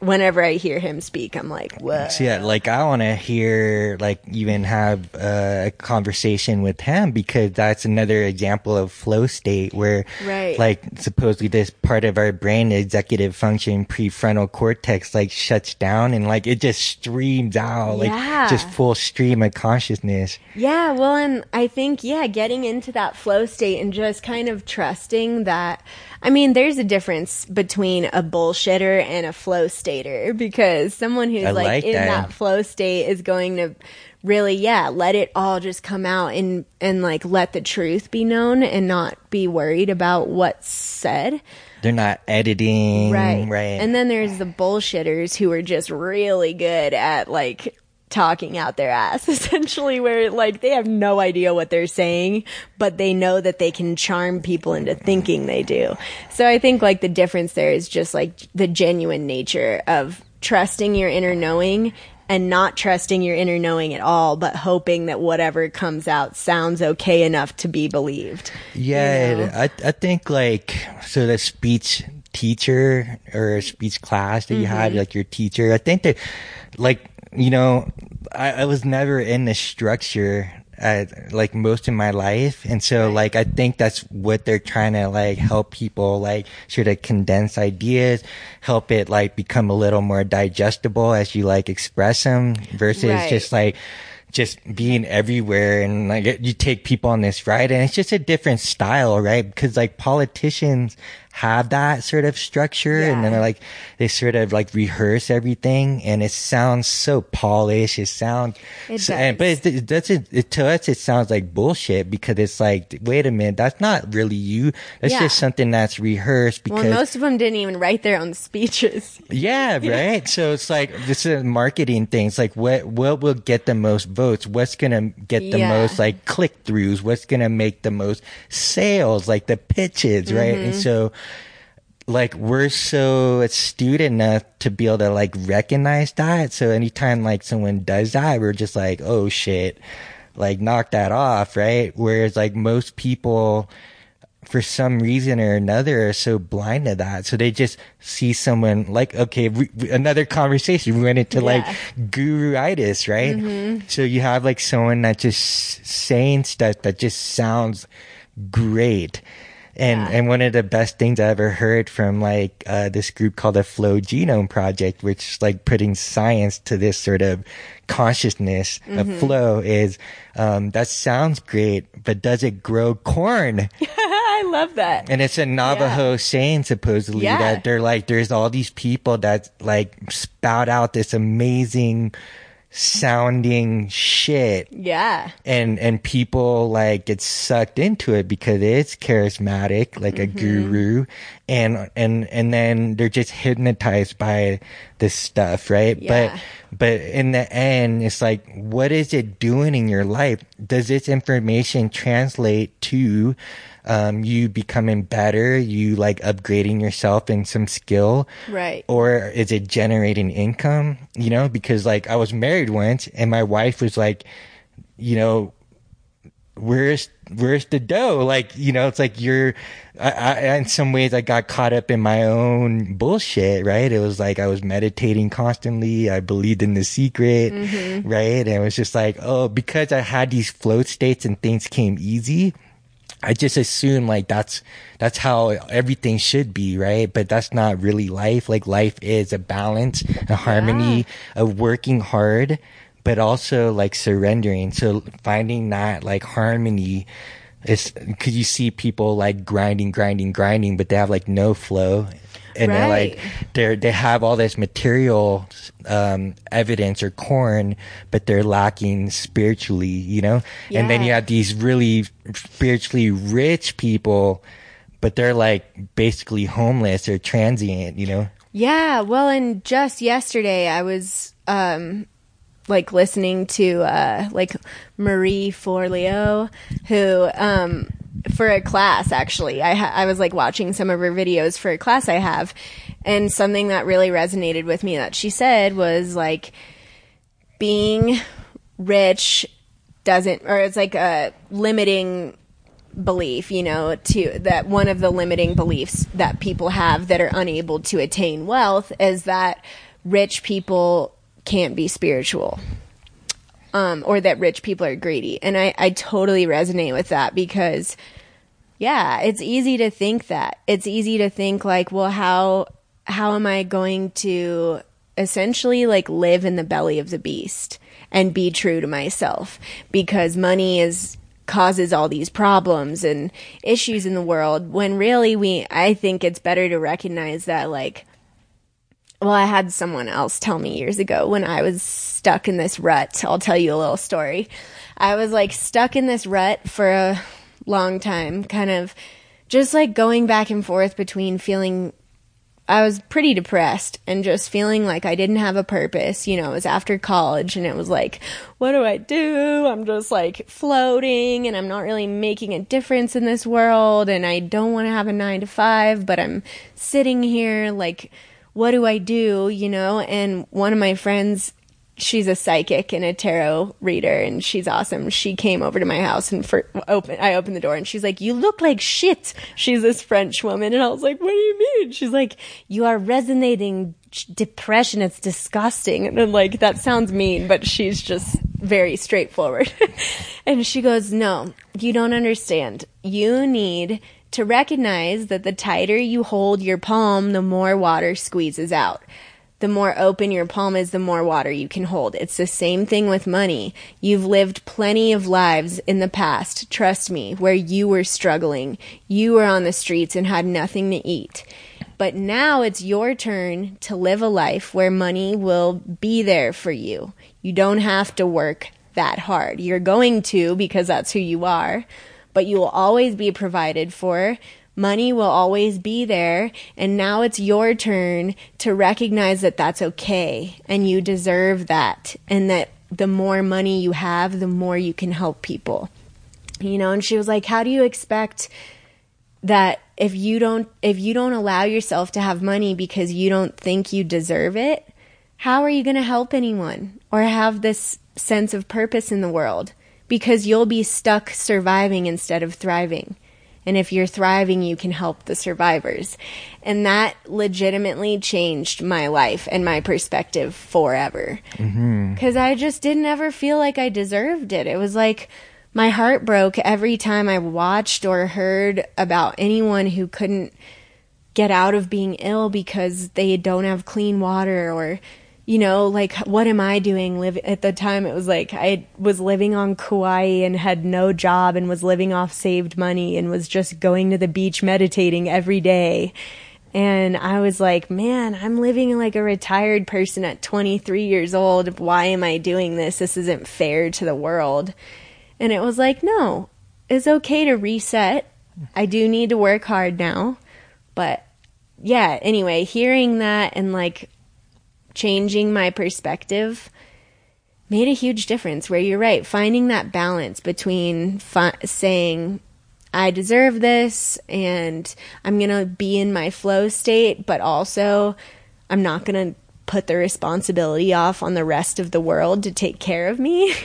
whenever I hear him speak, I'm like, what? So yeah, like I want to hear, like even have uh, a conversation with him because that's another example of flow state where, Right. like supposedly this part of our brain, executive function, prefrontal cortex, like shuts down and like it just streams out, like Yeah. just full stream of consciousness. Yeah, well, and I think, yeah, getting into that flow state and just kind of trusting that. I mean, there's a difference between a bullshitter and a flow state stater because someone who's I like, like in that. that flow state is going to really yeah let it all just come out and and like let the truth be known and not be worried about what's said They're not editing, right Right. and then there's the bullshitters who are just really good at like talking out their ass essentially where like they have no idea what they're saying but they know that they can charm people into thinking they do so i think like the difference there is just like the genuine nature of trusting your inner knowing and not trusting your inner knowing at all but hoping that whatever comes out sounds okay enough to be believed Yeah, you know? I I think like so the speech teacher or speech class that you had, Mm-hmm. like your teacher. I think that like you know, I, I was never in the structure uh, like most of my life, and so like I think that's what they're trying to like help people like sort of condense ideas, help it like become a little more digestible as you like express them versus Right. just like just being everywhere and like you take people on this ride and it's just a different style, right? Because like politicians have that sort of structure and then Yeah. like they sort of like rehearse everything and it sounds so polished. It sounds, It so- and- but it, it doesn't, it, to us, it sounds like bullshit because it's like, wait a minute, that's not really you. That's Yeah. just something that's rehearsed because well most of them didn't even write their own speeches yeah, right. So it's like this is marketing things. Like what what will get the most votes? What's gonna get the Yeah. most like click throughs? What's gonna make the most sales? Like the pitches, right? And Mm-hmm. so like we're so astute enough to be able to like recognize that. So anytime like someone does that, we're just like, oh shit, like knock that off, right? Whereas like most people for some reason or another are so blind to that. So they just see someone like, okay, we, we- another conversation. We went into like Yeah. guru-itis, right? Mm-hmm. So you have like someone that just saying stuff that just sounds great. And, Yeah. and one of the best things I ever heard from like, uh, this group called the Flow Genome Project, which is like putting science to this sort of consciousness of flow is, um, that sounds great, but does it grow corn? i love that And it's a Navajo saying supposedly Yeah. that they're like, there's all these people that like spout out this amazing sounding shit. Yeah. And and people like get sucked into it because it's charismatic like a mm-hmm. guru. And and and then they're just hypnotized by this stuff right? Yeah. but but in the end it's like what is it doing in your life? Does this information translate to um, you becoming better you like upgrading yourself in some skill. Right. or is it generating income? You know because like i was married once and my wife was like you know where's where's the dough? Like you know it's like you're I, I in some ways i got caught up in my own bullshit right? It was like i was meditating constantly. I believed in the secret right? And it was just like oh because i had these flow states and things came easy I just assume like that's that's how everything should be, right? But that's not really life. Like life is a balance, a harmony, of working hard, but also like surrendering. So finding that like harmony is because you see people like grinding, grinding, grinding, but they have like no flow. And they're like they're they have all this material um evidence or corn but they're lacking spiritually you know? Yeah. and then you have these really spiritually rich people but they're like basically homeless or transient you know? Yeah, well, and just yesterday I was um like listening to uh like Marie Forleo who um for a class actually. I ha- I was like watching some of her videos for a class I have and something that really resonated with me that she said was like being rich doesn't or it's like a limiting belief, you know, to that one of the limiting beliefs that people have that are unable to attain wealth is that rich people can't be spiritual. Um, or that rich people are greedy. And I, I totally resonate with that because yeah, it's easy to think that. It's easy to think like, well, how how am I going to essentially like live in the belly of the beast and be true to myself because money is causes all these problems and issues in the world when really we I think it's better to recognize that like well, I had someone else tell me years ago when I was stuck in this rut. I'll tell you a little story. I was like stuck in this rut for a long time, kind of just like going back and forth between feeling I was pretty depressed and just feeling like I didn't have a purpose. You know, it was after college and it was like, what do I do? I'm just like floating and I'm not really making a difference in this world and I don't want to have a nine to five, but I'm sitting here like, what do I do? You know, and one of my friends she's a psychic and a tarot reader and she's awesome. She came over to my house and for open I opened the door and she's like, "You look like shit." She's this French woman and I was like, "What do you mean?" She's like, "You are resonating depression. It's disgusting." And I'm like, "That sounds mean, but she's just very straightforward." and she goes, "No, you don't understand. You need to recognize that the tighter you hold your palm, the more water squeezes out." the more open your palm is, the more water you can hold. It's the same thing with money. You've lived plenty of lives in the past, trust me, where you were struggling. You were on the streets and had nothing to eat. But now it's your turn to live a life where money will be there for you. You don't have to work that hard. You're going to because that's who you are, but you will always be provided for Money will always be there. And now it's your turn to recognize that that's okay and you deserve that. And that the more money you have, the more you can help people. You know, and she was like, How do you expect that if you don't if you don't allow yourself to have money because you don't think you deserve it, how are you going to help anyone or have this sense of purpose in the world? Because you'll be stuck surviving instead of thriving. And if you're thriving, you can help the survivors. And that legitimately changed my life and my perspective forever. Because mm-hmm. I just didn't ever feel like I deserved it. It was like my heart broke every time I watched or heard about anyone who couldn't get out of being ill because they don't have clean water or you know, like what am I doing? Live at the time, it was like I was living on Kauai and had no job and was living off saved money and was just going to the beach meditating every day. And I was like, man, I'm living like a retired person at 23 years old. Why am I doing this? This isn't fair to the world. And it was like, no, it's okay to reset. I do need to work hard now. But yeah, anyway, hearing that and like changing my perspective made a huge difference where you're right finding that balance between fi- saying i deserve this and i'm going to be in my flow state but also i'm not going to put the responsibility off on the rest of the world to take care of me.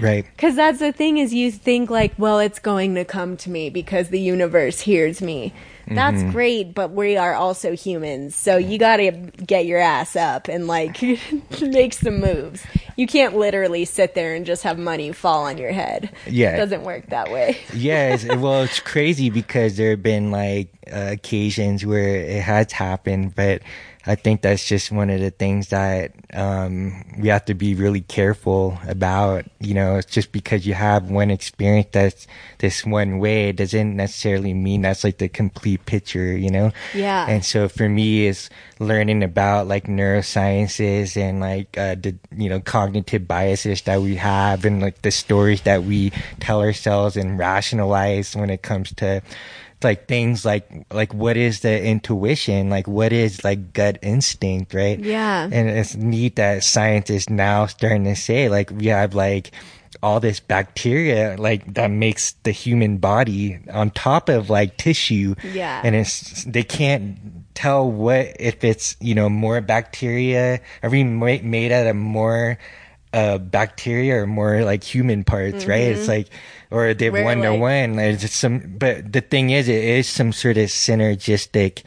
Right. Because that's the thing is you think like well it's going to come to me because the universe hears me that's mm-hmm. great, but we are also humans, so you got to get your ass up and like make some moves. You can't literally sit there and just have money fall on your head. Yeah, it doesn't work that way. yes, well, it's crazy because there have been like uh, occasions where it has happened, but I think that's just one of the things that um, we have to be really careful about. You know, it's just because you have one experience that's this one way, it doesn't necessarily mean that's like the complete picture. You know. Yeah. And so for me, is learning about like neurosciences and like uh, the you know cognitive biases that we have and like the stories that we tell ourselves and rationalize when it comes to like things like like what is the intuition like what is like gut instinct right yeah and it's neat that scientists now starting to say like we have like all this bacteria like that makes the human body on top of like tissue yeah and it's they can't tell what if it's you know more bacteria are we made out of more uh, bacteria or more like human parts, mm-hmm. right? It's mm-hmm. like, or they've one to one. There's some, but the thing is, it is some sort of synergistic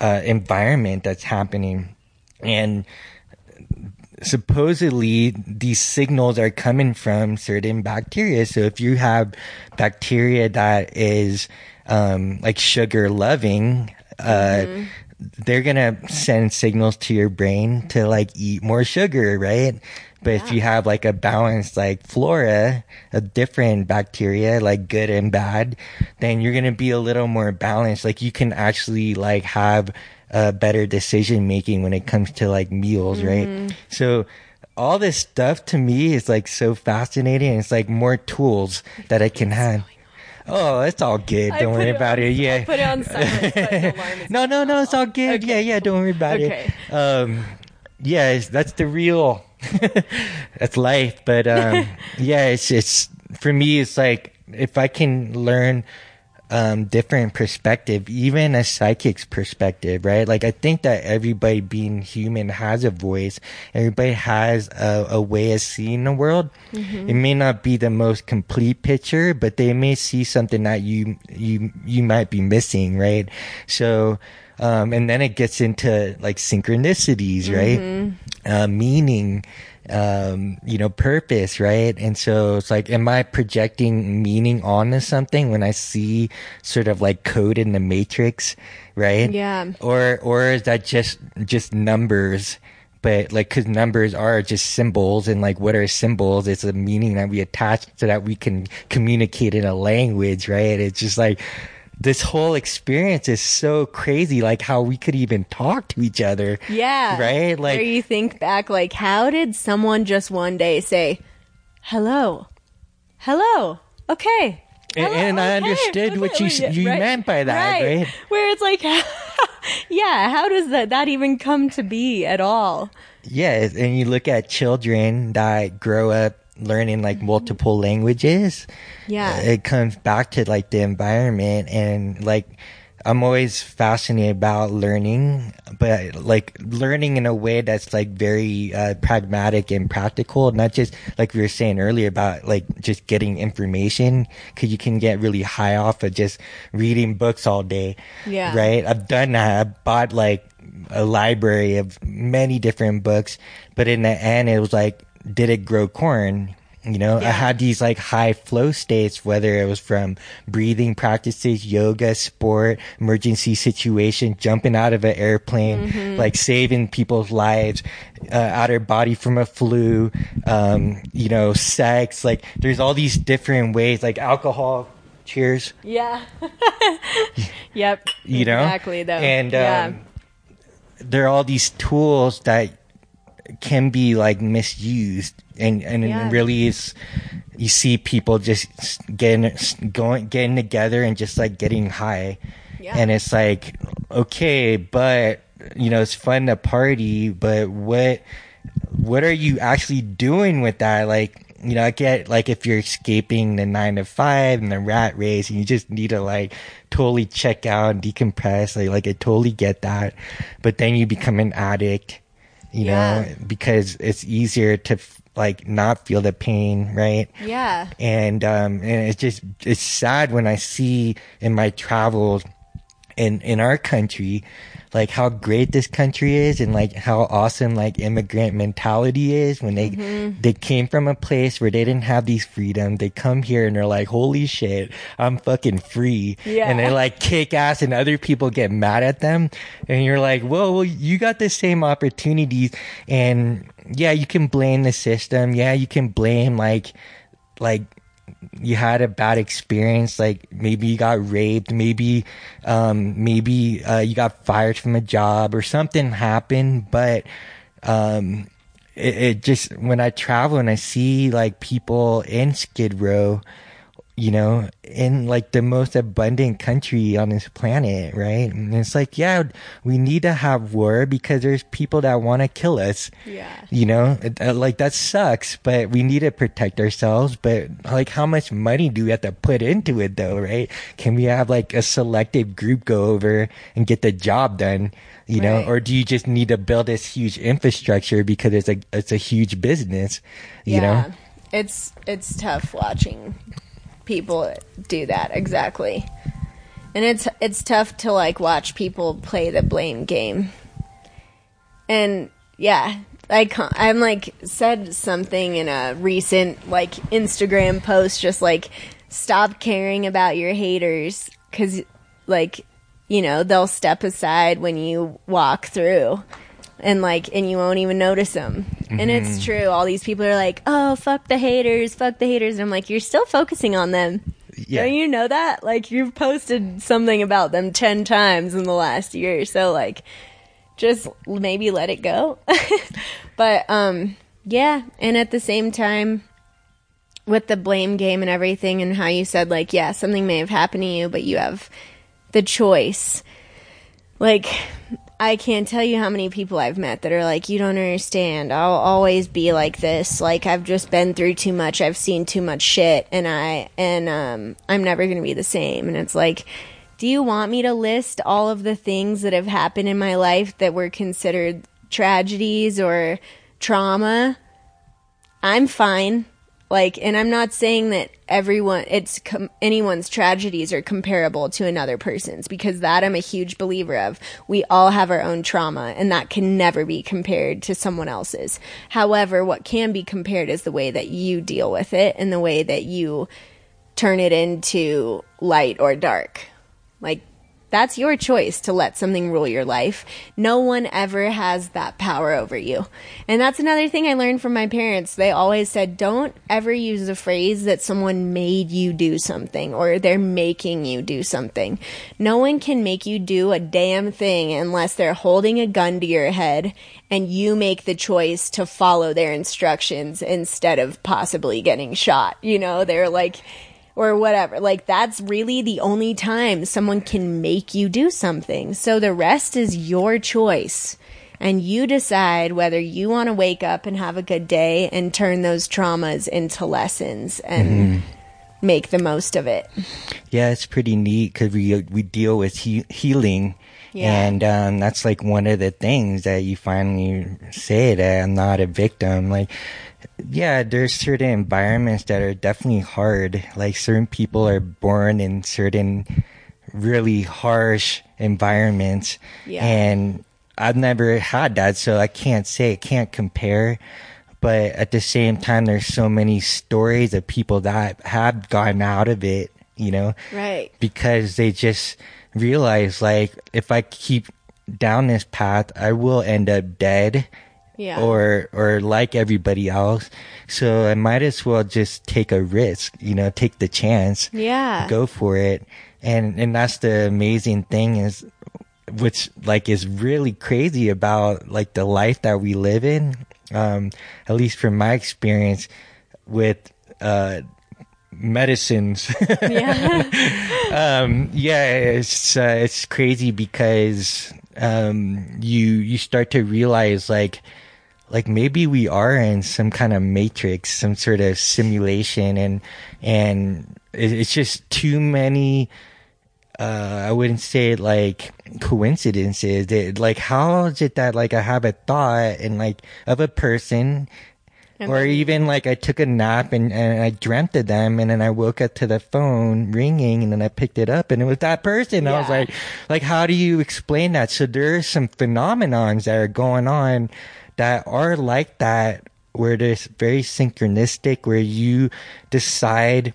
uh, environment that's happening, and supposedly these signals are coming from certain bacteria. So if you have bacteria that is um, like sugar loving, uh, mm-hmm they're gonna send signals to your brain to like eat more sugar, right? But if you have like a balanced like flora of different bacteria, like good and bad, then you're gonna be a little more balanced. Like you can actually like have a better decision making when it comes to like meals, right? So all this stuff to me is like so fascinating. It's like more tools that I can have. Oh, it's all good. Don't worry it about on- it. Yeah. I put it on silent, but the alarm is no, no, no. It's all good. Yeah, yeah. Don't worry about Okay. it. Um, yeah, that's the real. That's life. But um, yeah, it's it's for me. It's like if I can learn um, different perspective, even a psychic's perspective, right? Like I think that everybody being human has a voice. Everybody has a, a way of seeing the world. It may not be the most complete picture, but they may see something that you you you might be missing, right? So. Um, and then it gets into like synchronicities, right? Uh, meaning, um, you know, purpose, right? And so it's like, am I projecting meaning onto something when I see sort of like code in the matrix, right? Yeah. Or, or is that just, just numbers? But like, cause numbers are just symbols and like, what are symbols? It's a meaning that we attach so that we can communicate in a language, right? It's just like, this whole experience is so crazy, like how we could even talk to each other. Yeah. Right? Like- you think back, like, how did someone just one day say, hello, hello, okay. And- hello, and I okay, understood what you okay, you meant by that, right? Where it's like, yeah, how does that, that even come to be at all? Yeah, and you look at children that grow up learning like multiple languages. Yeah. It comes back to like the environment and like I'm always fascinated about learning, but like learning in a way that's like very uh, pragmatic and practical, not just like we were saying earlier about like just getting information because you can get really high off of just reading books all day. Yeah. Right. I've done that. I bought like a library of many different books, but in the end, it was like, did it grow corn? You know, I had these like high flow states, whether it was from breathing practices, yoga, sport, emergency situation, jumping out of an airplane, Mm-hmm. like saving people's lives, uh, outer body from a flu, um, you know, sex. Like there's all these different ways, like alcohol. Cheers. Yeah. yep. You know? Exactly, though. And, yeah. um, there are all these tools that can be like misused. And and Yeah. really is you see people just getting going getting together and just like getting high. Yeah. and it's like okay but you know it's fun to party but what what are you actually doing with that? Like you know i get like if you're escaping the nine to five and the rat race and you just need to like totally check out and decompress like like i totally get that. But then you become an addict you Yeah. know because it's easier to like not feel the pain right yeah. and um and it's just it's sad when i see in my travels in in our country like how great this country is and like how awesome like immigrant mentality is when they mm-hmm. they came from a place where they didn't have these freedoms. They come here and they're like holy shit i'm fucking free. Yeah. and they like kick ass and other people get mad at them. And you're like well, well you got the same opportunities. And yeah you can blame the system. Yeah you can blame like like you had a bad experience like maybe you got raped maybe um maybe uh, you got fired from a job or something happened but um it, it just when i travel and i see like people in skid row you know, in like the most abundant country on this planet, right? And it's like, yeah, we need to have war because there's people that want to kill us. Yeah. You know, uh, like that sucks, but we need to protect ourselves. But like, how much money do we have to put into it though, right? Can we have like a selective group go over and get the job done? You know, Right. or do you just need to build this huge infrastructure because it's a, it's a huge business, you know? It's it's tough watching people do that exactly. And it's it's tough to like watch people play the blame game. And yeah, I ca- I'm like said something in a recent like Instagram post just like stop caring about your haters cuz like you know, they'll step aside when you walk through and like and you won't even notice them. And it's true. All these people are like, "Oh, fuck the haters, fuck the haters." And I'm like, "You're still focusing on them." Yeah. Don't you know that? Like you've posted something about them 10 times in the last year. So like just maybe let it go. but um yeah, and at the same time with the blame game and everything and how you said like yeah, something may have happened to you, but you have the choice. Like I can't tell you how many people I've met that are like, you don't understand. I'll always be like this. Like I've just been through too much. I've seen too much shit, and I and um, I'm never gonna be the same. And it's like, do you want me to list all of the things that have happened in my life that were considered tragedies or trauma? I'm fine. Like, and I'm not saying that everyone, it's com- anyone's tragedies are comparable to another person's because that I'm a huge believer of. We all have our own trauma and that can never be compared to someone else's. However, what can be compared is the way that you deal with it and the way that you turn it into light or dark. Like, that's your choice to let something rule your life. No one ever has that power over you. And that's another thing I learned from my parents. They always said, don't ever use the phrase that someone made you do something or they're making you do something. No one can make you do a damn thing unless they're holding a gun to your head and you make the choice to follow their instructions instead of possibly getting shot. You know, they're like, or whatever. Like that's really the only time someone can make you do something. So the rest is your choice. And you decide whether you want to wake up and have a good day and turn those traumas into lessons and make the most of it. Yeah, it's pretty neat because we we deal with he- healing, Yeah. and um, that's like one of the things that you finally say that I'm not a victim. Like, yeah, there's certain environments that are definitely hard. Like certain people are born in certain really harsh environments, Yeah. and I've never had that, so I can't say, I can't compare. But at the same time, there's so many stories of people that have gotten out of it, you know, Right. because they just realize like if I keep down this path, I will end up dead Yeah. or or like everybody else. So I might as well just take a risk, you know, take the chance Yeah. go for it and and that's the amazing thing is which like is really crazy about like the life that we live in um at least from my experience with uh medicines yeah. um yeah it's uh, it's crazy because um you you start to realize like like maybe we are in some kind of matrix some sort of simulation and and it's just too many uh i wouldn't say like coincidences that like how is it that like i have a thought and like of a person And or then- even like I took a nap and, and I dreamt of them and then I woke up to the phone ringing and then I picked it up and it was that person. I was like, like, how do you explain that? So there's some phenomenons that are going on that are like that where there's very synchronistic where you decide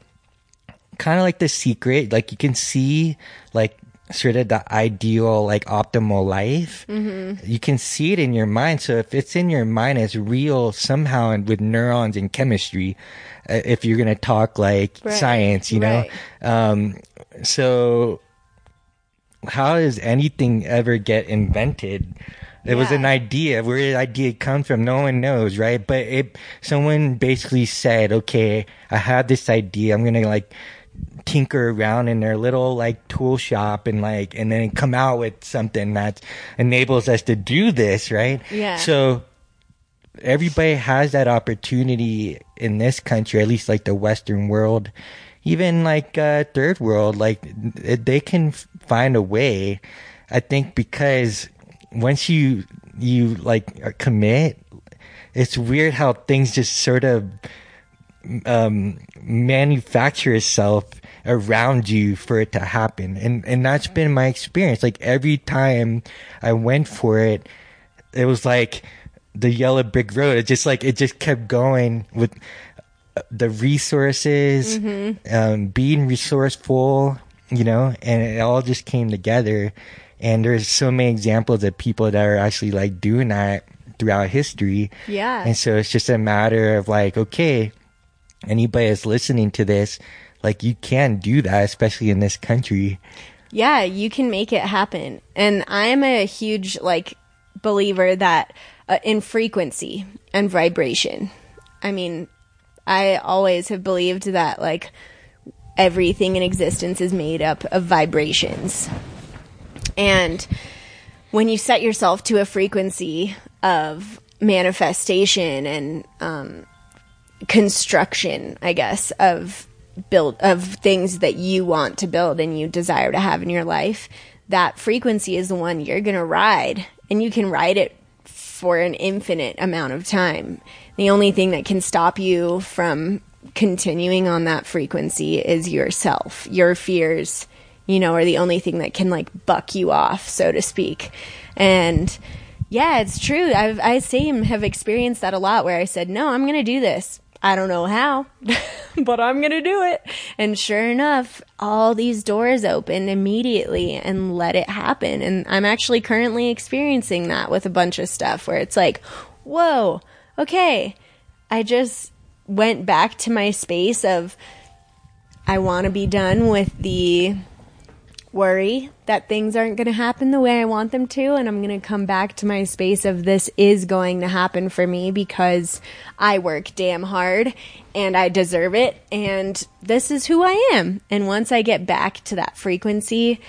kind of like the secret, like you can see like sort of the ideal, like optimal life. Mm-hmm. You can see it in your mind. So if it's in your mind, it's real somehow and with neurons and chemistry. Uh, if you're going to talk like Right. science, you know? Right. Um, so how does anything ever get invented? It was an idea. Where did the idea come from? No one knows, right? But it, someone basically said, okay, I have this idea. I'm going to like tinker around in their little like tool shop and like, and then come out with something that enables us to do this, right? Yeah. So everybody has that opportunity in this country, at least like the Western world, even like uh, third world, like they can find a way. I think because once you you like uh, commit, it's weird how things just sort of um, manufacture itself around you for it to happen, and and that's been my experience. Like every time I went for it, it was like the yellow brick road. It just like it just kept going with uh, the resources, um, being resourceful, you know, and it all just came together. And there's so many examples of people that are actually like doing that throughout history. Yeah. And so it's just a matter of like, okay, anybody that's listening to this, like you can do that, especially in this country. Yeah, you can make it happen. And I'm a huge like believer that uh, in frequency and vibration. I mean, I always have believed that like everything in existence is made up of vibrations. And when you set yourself to a frequency of manifestation and um, construction, I guess, of build of things that you want to build and you desire to have in your life, that frequency is the one you're going to ride and you can ride it for an infinite amount of time. The only thing that can stop you from continuing on that frequency is yourself. Your fears, you know, are the only thing that can like buck you off, so to speak. And yeah, it's true. I've, I same have experienced that a lot where I said, no, I'm going to do this. I don't know how, but I'm going to do it. And sure enough, all these doors opened immediately and let it happen. And I'm actually currently experiencing that with a bunch of stuff where it's like, whoa, okay. I just went back to my space of, I want to be done with the worry that things aren't going to happen the way I want them to. And I'm going to come back to my space of this is going to happen for me because I work damn hard and I deserve it. And this is who I am. And once I get back to that frequency,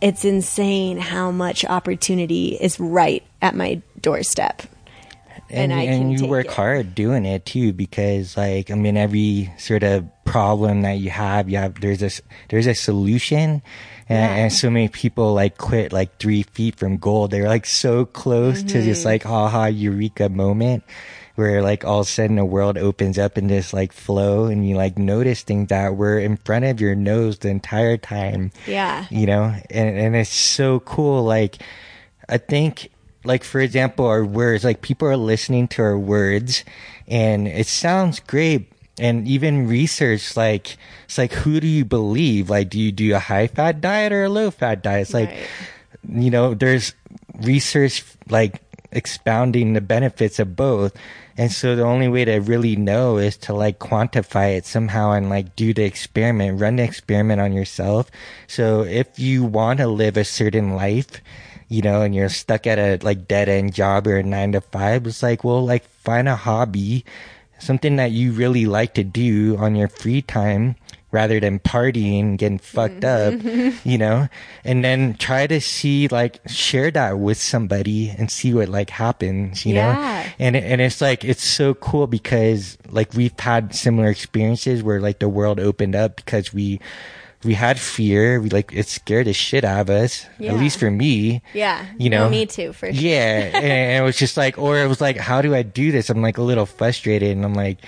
it's insane how much opportunity is right at my doorstep. And, And I and can you take work it. hard doing it too because like i mean every sort of problem that you have you have there's a there's a solution and, Yeah. and so many people like quit like three feet from goal they're like so close to this Mm-hmm. like haha eureka moment where like all of a sudden the world opens up in this like flow and you like notice things that were in front of your nose the entire time Yeah. you know and, and it's so cool like i think like for example our words like people are listening to our words and it sounds great. And even research like it's like who do you believe? Like do you do a high fat diet or a low fat diet? It's like Right. you know there's research like expounding the benefits of both. And so the only way to really know is to like quantify it somehow and like do the experiment run the experiment on yourself. So if you want to live a certain life you know and you're stuck at a like dead end job or a nine to five it's like well like find a hobby something that you really like to do on your free time rather than partying getting fucked up mm-hmm. you know? And then try to see like share that with somebody and see what like happens you Yeah. know and and it's like it's so cool because like we've had similar experiences where like the world opened up because we we had fear we like it scared the shit out of us Yeah. at least for me Yeah. you No, know me too, for sure. yeah and it was just like or it was like how do i do this i'm like a little frustrated and i'm like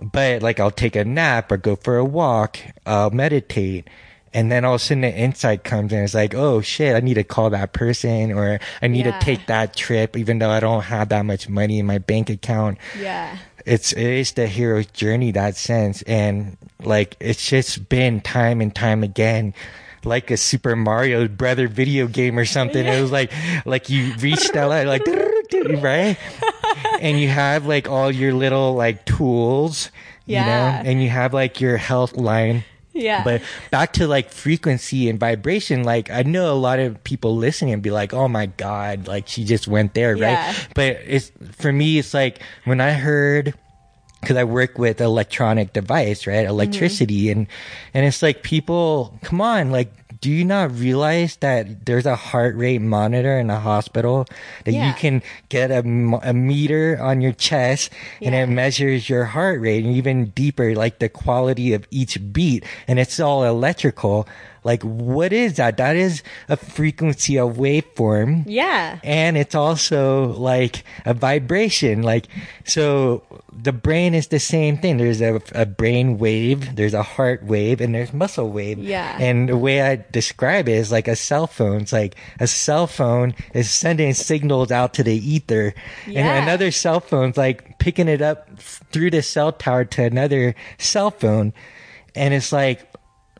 but like i'll take a nap or go for a walk i'll meditate and then all of a sudden the insight comes and it's like oh shit i need to call that person or i need Yeah. to take that trip even though i don't have that much money in my bank account Yeah. It's it is the hero's journey that sense. And like it's just been time and time again like a super mario brother video game or something. It was like like you reach that like right? And you have like all your little like tools you Yeah. know and you have like your health line Yeah. but back to like frequency and vibration, like I know a lot of people listening and be like, "Oh my god, like she just went there, Yeah. right?" But it's for me, it's like when I heard because I work with electronic device, right, mm-hmm. electricity, and and it's like people, come on, like. Do you not realize that there's a heart rate monitor in a hospital that Yeah. you can get a, a meter on your chest and Yeah. it measures your heart rate and even deeper, like the quality of each beat. And it's all electrical. Like, what is that? That is a frequency, a waveform. yeah. And it's also like a vibration. Like, so the brain is the same thing. There's a, a brain wave, there's a heart wave, and there's muscle wave. Yeah. And the way I describe it is like a cell phone. It's like a cell phone is sending signals out to the ether. Yeah. And another cell phone's like picking it up through the cell tower to another cell phone. And it's like,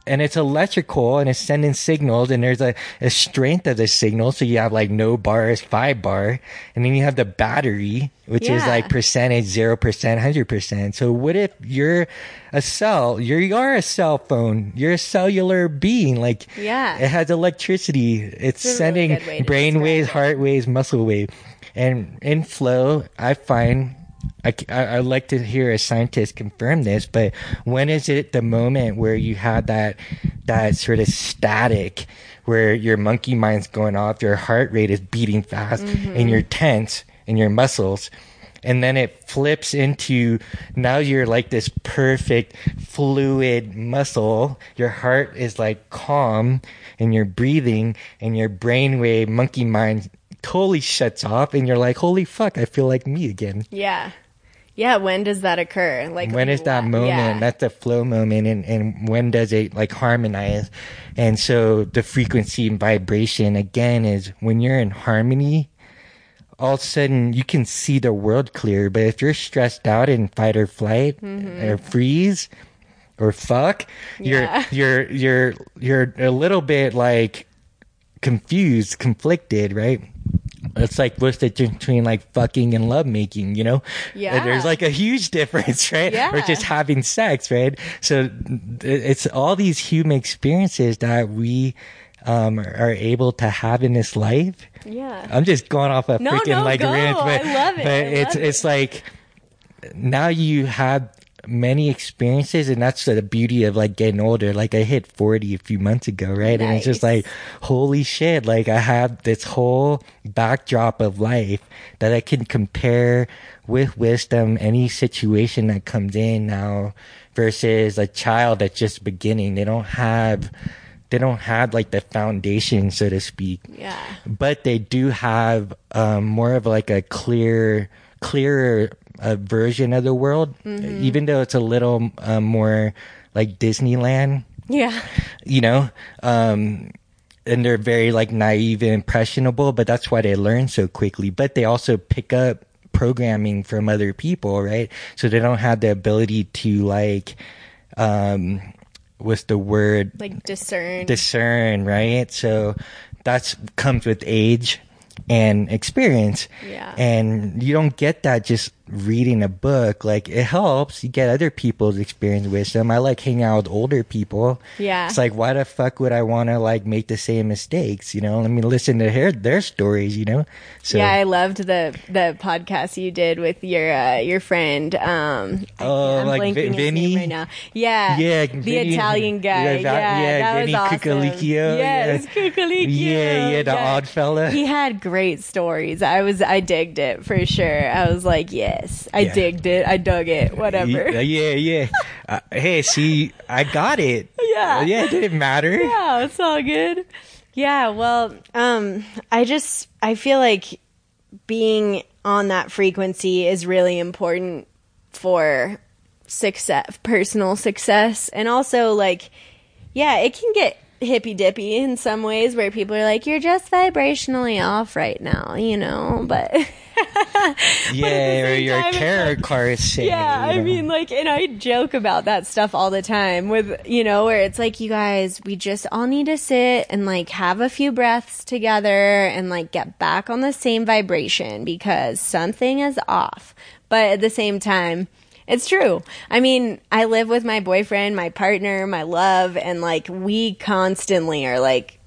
and it's electrical and it's sending signals and there's a, a strength of the signal. So you have like no bars, five bar, and then you have the battery, which is like percentage, zero percent, hundred percent. So what if you're a cell? You're, you are a cell phone. You're a cellular being. Like Yeah. it has electricity. It's, It's a really sending way brain waves, it. heart waves, muscle wave, and in flow, I find. I, I, I like to hear a scientist confirm this, but when is it the moment where you have that that sort of static, where your monkey mind's going off, your heart rate is beating fast, Mm-hmm. and you're tense in your muscles, and then it flips into now you're like this perfect fluid muscle. Your heart is like calm, and you're breathing, and your brainwave monkey mind totally shuts off, and you're like, holy fuck, I feel like me again. Yeah. Yeah, when does that occur? Like when is that moment? Yeah. That's the flow moment, and, and when does it like harmonize? And so the frequency and vibration again is when you're in harmony. All of a sudden, you can see the world clear. But if you're stressed out in fight or flight mm-hmm. or freeze or fuck, Yeah. you're you're you're you're a little bit like confused, conflicted, right? It's like what's the difference between like fucking and love making, you know? Yeah. There's like a huge difference, right? Yeah. Or just having sex, right? So it's all these human experiences that we um, are able to have in this life. yeah. I'm just going off a No, freaking no, like go. rant, but, I love it. but I it's it. it's like now you have many experiences and that's the beauty of like getting older. Like i hit 40 a few months ago right? And it's just like holy shit. Like i have this whole backdrop of life that i can compare with wisdom any situation that comes in now versus a child that's just beginning. They don't have they don't have like the foundation so to speak. Yeah. but they do have um, more of like a clear, clearer uh, version of the world, even though it's a little um, more like Disneyland, Yeah. you know. Um, and they're very like naive and impressionable, but that's why they learn so quickly. But they also pick up programming from other people, right? So they don't have the ability to like, um, what's the word? Like discern. discern, right? So that's comes with age and experience. Yeah. And you don't get that just reading a book. Like it helps. You get other people's experience wisdom. I like hanging out with older people. Yeah. It's like why the fuck would I want to like make the same mistakes? You know, let me listen to their their stories. You know. So yeah, I loved the the podcast you did with your uh, your friend. Um, Oh, I'm like Vin- Vinny? right now. Yeah, Yeah, the Vinny- Italian guy. yeah, Yeah, that- yeah, that Vinny was awesome. Cuculicchio, Yes, yeah. Cuculicchio. Yeah, yeah, the odd fella. He had great stories. I was, I digged it for sure. I was like, yes, I Yeah. digged it. I dug it. Whatever. Yeah, yeah, yeah. Uh, hey, see, I got it. Yeah. yeah. It didn't matter. yeah, it's all good. Yeah, well, um, I just I feel like being on that frequency is really important for success, personal success, and also like, yeah, it can get hippy dippy in some ways where people are like, you're just vibrationally off right now, you know, but. Yeah, or your time, tarot like- cards say. Yeah, you I mean, like, and I joke about that stuff all the time with, you know, where it's like, you guys, we just all need to sit and like have a few breaths together and like get back on the same vibration because something is off. But at the same time, it's true. I mean, I live with my boyfriend, my partner, my love, and like we constantly are like,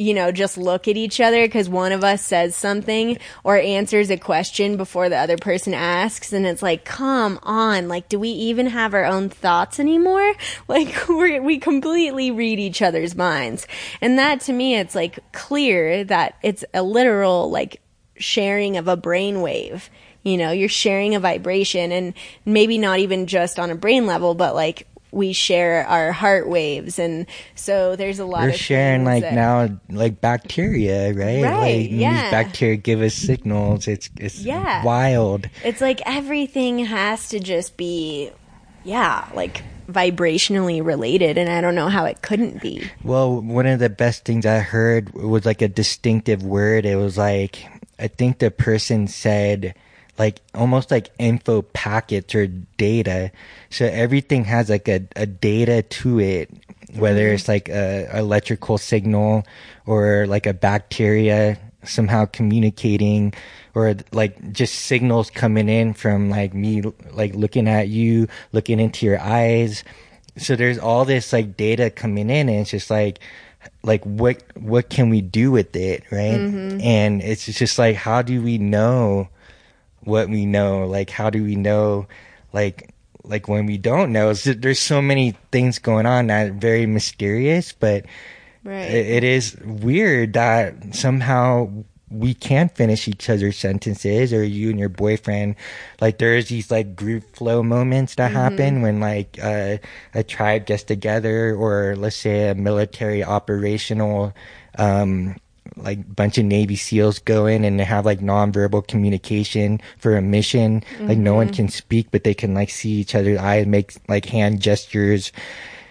you know, just look at each other because one of us says something or answers a question before the other person asks. And it's like, come on. Like, do we even have our own thoughts anymore? Like, we're, we completely read each other's minds. And that to me, it's like clear that it's a literal, like, sharing of a brainwave. You know, you're sharing a vibration and maybe not even just on a brain level, but like, we share our heart waves and so there's a lot We're of sharing like that- now like bacteria, right? Right, Like yeah. bacteria give us signals. It's it's Yeah. wild. It's like everything has to just be, yeah, like vibrationally related, and I don't know how it couldn't be. Well, one of the best things I heard was like a distinctive word. It was like I think the person said like almost like info packets or data. So everything has like a, a data to it. whether mm-hmm. it's like a electrical signal or like a bacteria somehow communicating or like just signals coming in from like me like looking at you looking into your eyes so there's all this like data coming in and it's just like like what what can we do with it right mm-hmm. and it's just like how do we know what we know like how do we know like like when we don't know. So there's so many things going on that are very mysterious but Right. it, it is weird that somehow we can't finish each other's sentences or you and your boyfriend. Like there's these like group flow moments that happen when like uh, a tribe gets together or let's say a military operational um like bunch of navy seals go in and they have like nonverbal communication for a mission. Like no one mm-hmm. can speak but they can like see each other's eyes make like hand gestures.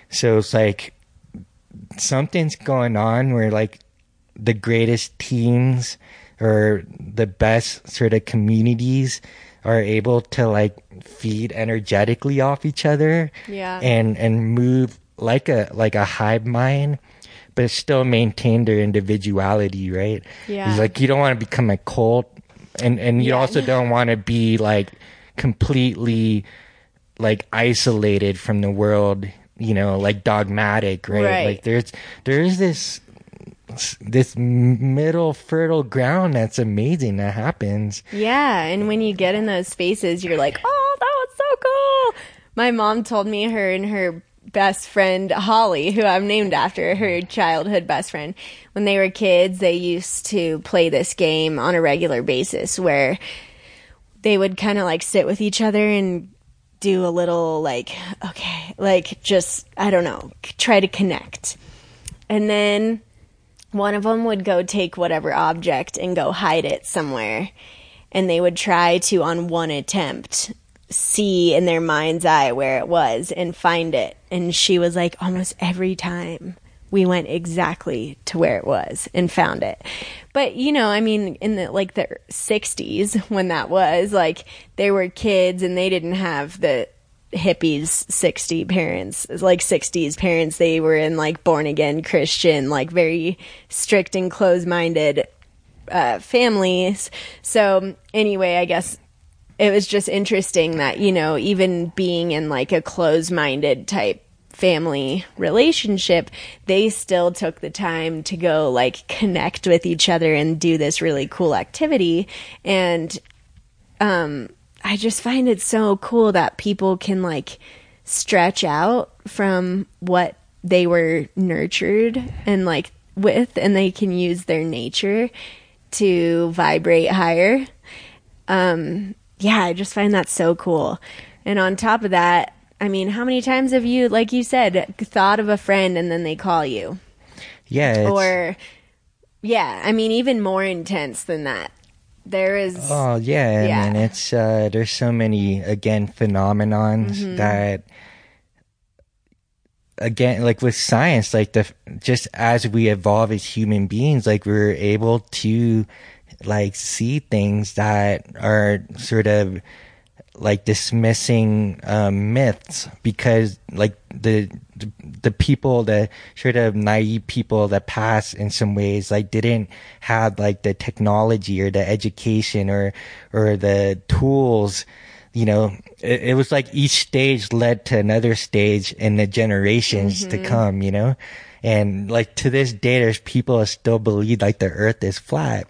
So it's like something's going on where like the greatest teams or the best sort of communities are able to like feed energetically off each other Yeah. and and move like a like a hive mind but still maintain their individuality right Yeah. it's like you don't want to become a cult and and you Yeah. also don't want to be like completely like isolated from the world you know like dogmatic right, Right. like there's there's this this middle fertile ground that's amazing that happens Yeah, and when you get in those spaces, you're like, oh, that was so cool. My mom told me her and her best friend, Holly, who I'm named after, her mm-hmm. childhood best friend, when they were kids, they used to play this game on a regular basis where they would kind of like sit with each other and do a little like, okay, like just, I don't know, try to connect. And then one of them would go take whatever object and go hide it somewhere. And they would try to, on one attempt, see in their mind's eye where it was and find it. And she was like, almost every time we went exactly to where it was and found it. But, you know, I mean, in the like the 60s when that was, like, they were kids and they didn't have the hippies 60 parents like 60s parents they were in like born again christian like very strict and closed-minded uh, families so anyway i guess it was just interesting that you know even being in like a closed-minded type family relationship they still took the time to go like connect with each other and do this really cool activity and um I just find it so cool that people can like stretch out from what they were nurtured and like with and they can use their nature to vibrate higher. Um yeah, I just find that so cool. And on top of that, I mean, how many times have you like you said thought of a friend and then they call you? yeah it's, Or yeah, I mean even more intense than that. There is Oh yeah, Yeah. and it's uh, there's so many again phenomenons Mm-hmm. that again like with science like the just as we evolve as human beings like we're able to like see things that are sort of like dismissing um, myths because like the, the the people the sort of naive people that pass in some ways like didn't have like the technology or the education or or the tools you know. It, it was like each stage led to another stage in the generations to come you know. And like to this day there's people that still believe like the earth is flat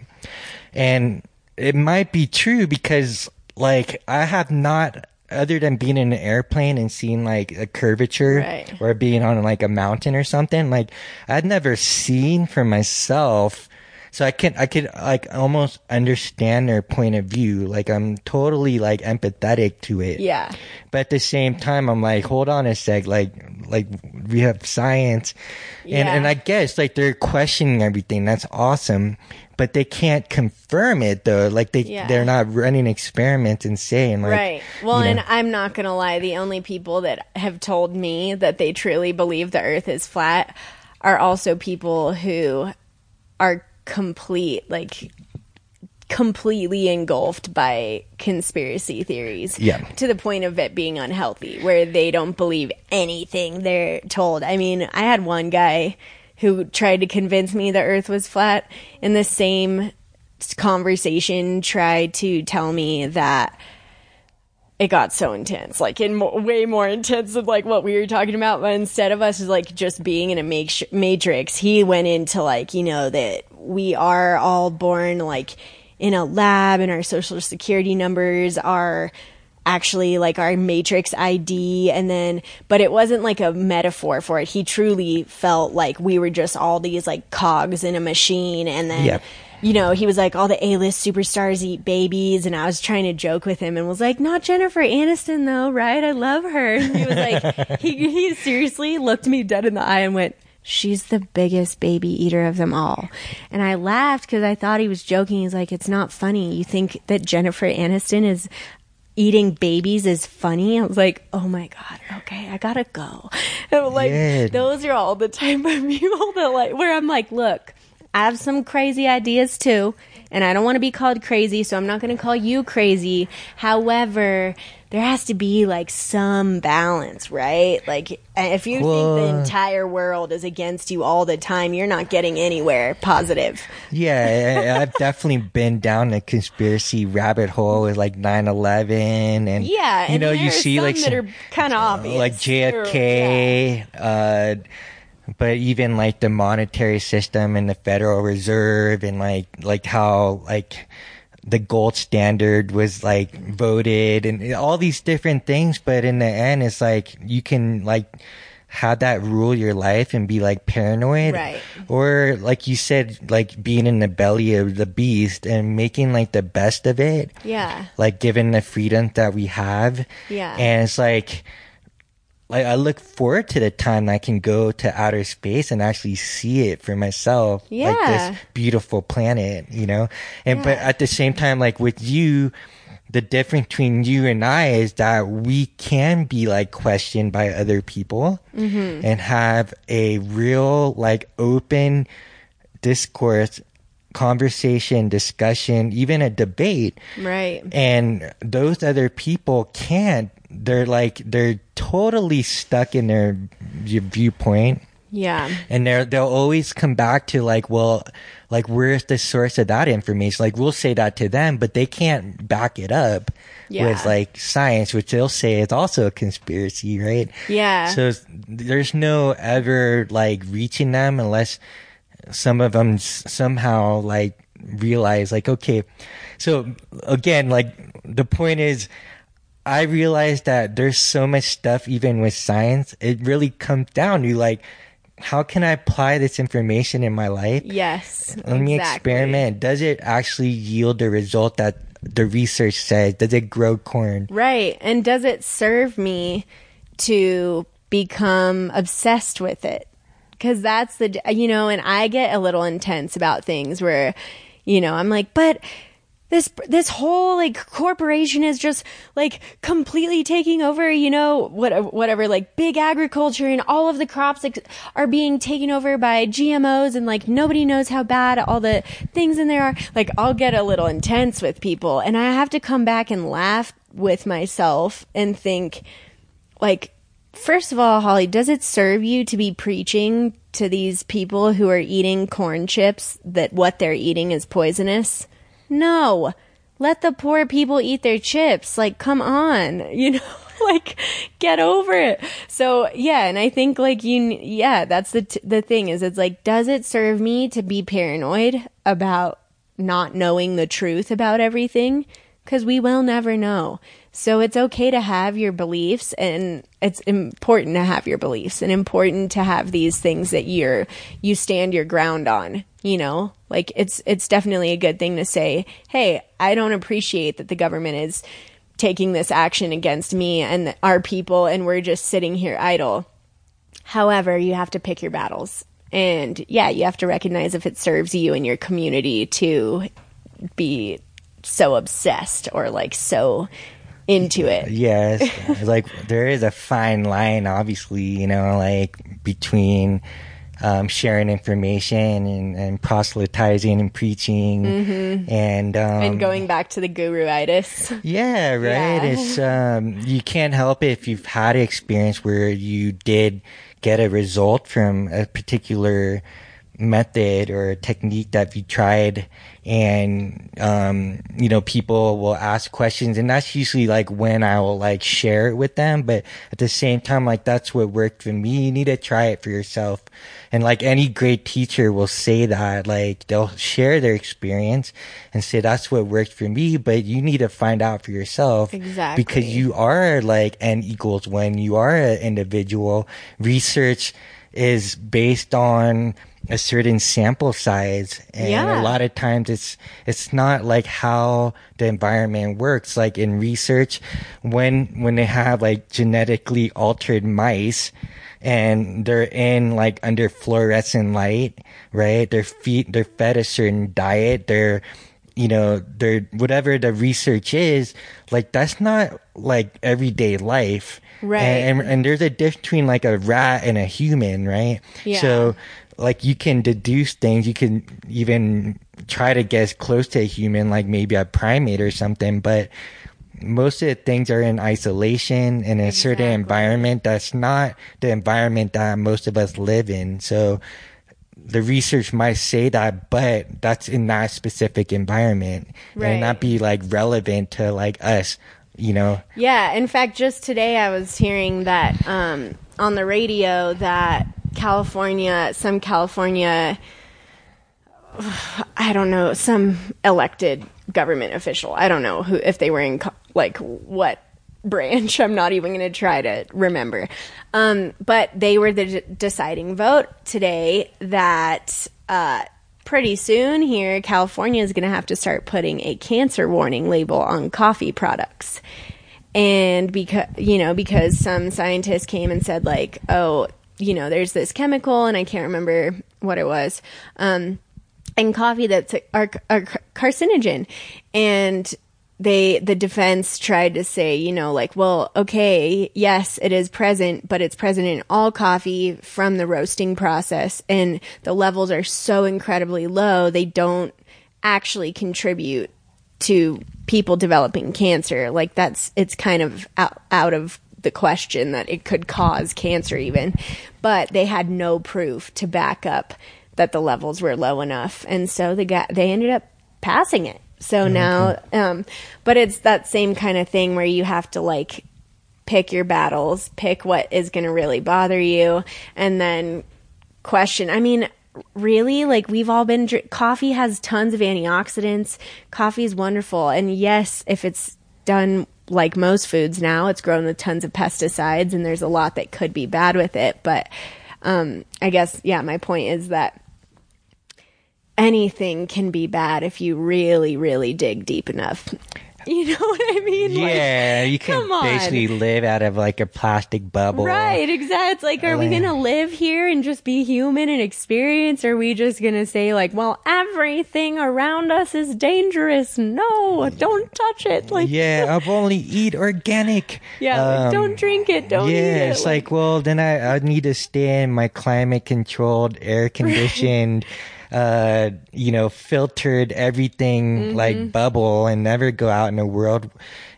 and it might be true because like I have not other than being in an airplane and seeing like a curvature Right. or being on like a mountain or something like I'd never seen for myself so I can I could like almost understand their point of view. Like I'm totally like empathetic to it. Yeah. but at the same time i'm like hold on a sec. Like like we have science. And Yeah. and i guess like they're questioning everything. That's awesome. But they can't confirm it though. Like they Yeah. they're not running experiments and saying like right. Well, you know, and I'm not going to lie, the only people that have told me that they truly believe the earth is flat are also people who are complete like completely engulfed by conspiracy theories. Yeah. To the point of it being unhealthy, where they don't believe anything they're told. I mean, I had one guy who tried to convince me the earth was flat in the same conversation tried to tell me that it got so intense, like in mo- way more intense than like what we were talking about. But instead of us like just being in a make- matrix, he went into like you know that we are all born like in a lab, and our social security numbers are actually like our matrix ID and then but it wasn't like a metaphor for it. He truly felt like we were just all these like cogs in a machine and then Yep. you know, he was like, all the A-list superstars eat babies, and I was trying to joke with him and was like, not Jennifer Aniston though, right? I love her. And he was like, he, he seriously looked me dead in the eye and went, she's the biggest baby eater of them all. And I laughed because I thought he was joking. He's like, it's not funny. You think that Jennifer Aniston is eating babies is funny? I was like, oh my God, okay, I gotta go. And I'm like, Yeah. those are all the type of people that like, where I'm like, look, I have some crazy ideas too, and I don't want to be called crazy, so I'm not going to call you crazy. However, there has to be like some balance, right? Like, if you think the entire world is against you all the time, you're not getting anywhere positive. Yeah, I've definitely been down the conspiracy rabbit hole with like 9/11 and Yeah, you and know, you see some like that are kind of obvious, like JFK, uh, but even like the monetary system and the Federal Reserve and like like how like the gold standard was like voted and all these different things. But in the end, it's like you can like have that rule your life and be like paranoid, Right. Or like you said, like being in the belly of the beast and making like the best of it Yeah. like given the freedom that we have. Yeah. And it's like like I look forward to the time I can go to outer space and actually see it for myself. Like this beautiful planet, you know? And but at the same time, like with you, the difference between you and I is that we can be like questioned by other people Mm-hmm. and have a real like open discourse conversation discussion even a debate Right. and those other people can't they're like they're totally stuck in their viewpoint Yeah. and they're they'll always come back to like well like where's the source of that information like we'll say that to them but they can't back it up Yeah. with like science which they'll say is also a conspiracy right Yeah. so there's no ever like reaching them unless some of them s- somehow like realize like okay so again like the point is i realized that there's so much stuff even with science it really comes down to like how can i apply this information in my life yes. let me exactly. experiment does it actually yield the result that the research says does it grow corn Right. And does it serve me to become obsessed with it? Because that's the, you know, and I get a little intense about things where, you know, I'm like, but this this whole like corporation is just like completely taking over you know what whatever like big agriculture and all of the crops like, are being taken over by GMOs and like nobody knows how bad all the things in there are. Like I'll get a little intense with people and I have to come back and laugh with myself and think like first of all Holly does it serve you to be preaching to these people who are eating corn chips that what they're eating is poisonous no. Let the poor people eat their chips. Like, come on. You know, like, get over it. So, yeah, and I think, like, you, yeah, that's the, t- the thing is, it's like, does it serve me to be paranoid about not knowing the truth about everything? Because we will never know. So it's okay to have your beliefs and it's important to have your beliefs and important to have these things that you're, you stand your ground on, you know? Like it's, it's definitely a good thing to say, Hey, I don't appreciate that the government is taking this action against me and our people and we're just sitting here idle. However, you have to pick your battles. And yeah, you have to recognize if it serves you and your community to be so obsessed or like so into it. Yes, like there is a fine line, obviously, you know, like between um, sharing information and, and proselytizing and preaching and um, Mm-hmm. and going back to the guru-itis. yeah, right. Yeah. It's um, you can't help it if you've had an experience where you did get a result from a particular method or technique that you tried and um you know people will ask questions and that's usually like when i will like share it with them but at the same time like that's what worked for me you need to try it for yourself and like any great teacher will say that like they'll share their experience and say that's what worked for me but you need to find out for yourself Exactly. because you are like n equals when you are an individual research is based on a certain sample size and Yeah. a lot of times it's it's not like how the environment works like in research when when they have like genetically altered mice and they're in like under fluorescent light right? They're feed they're fed a certain diet. They're you know they're whatever the research is like that's not like everyday life. Right. and, and and there's a difference between like a rat and a human right? Yeah. so like you can deduce things. You can even try to get close to a human like maybe a primate or something but most of the things are in isolation in a certain environment that's not the environment that most of us live in so the research might say that but that's in that specific environment Right. and not be like relevant to like us you know Yeah, in fact, just today I was hearing that um, on the radio that California, some California, I don't know, some elected government official. I don't know who if they were in like what branch. I'm not even going to try to remember. Um, but they were the d- deciding vote today that uh, pretty soon here, California is going to have to start putting a cancer warning label on coffee products. And because, you know, because some scientists came and said, like, oh, you know, there's this chemical, and I can't remember what it was. Um, in coffee that's a are carcinogen and they the defense tried to say you know like well okay yes it is present but it's present in all coffee from the roasting process and the levels are so incredibly low they don't actually contribute to people developing cancer. Like that's it's kind of out, out of the question that it could cause cancer even. But they had no proof to back up that the levels were low enough and so they got they ended up passing it so now um but it's that same kind of thing where you have to like pick your battles pick what is going to really bother you and then question. I mean really? Like we've all been dr- coffee has tons of antioxidants. Coffee is wonderful. And yes if it's done like most foods now it's grown with tons of pesticides and there's a lot that could be bad with it. But um i guess yeah my point is that anything can be bad if you really really dig deep enough you know what i mean Like, yeah you can basically live out of like a plastic bubble Right, exactly. It's like, are we gonna live here and just be human and experience? Or are we just gonna say like, well, everything around us is dangerous. No, don't touch it. Like, yeah i'll only eat organic yeah, like, Um, don't drink it. Don't eat yeah, it. it's like, well, then I, I need to stay in my climate controlled, air conditioned, uh, you know, filtered everything Mm-hmm. like bubble and never go out in the world.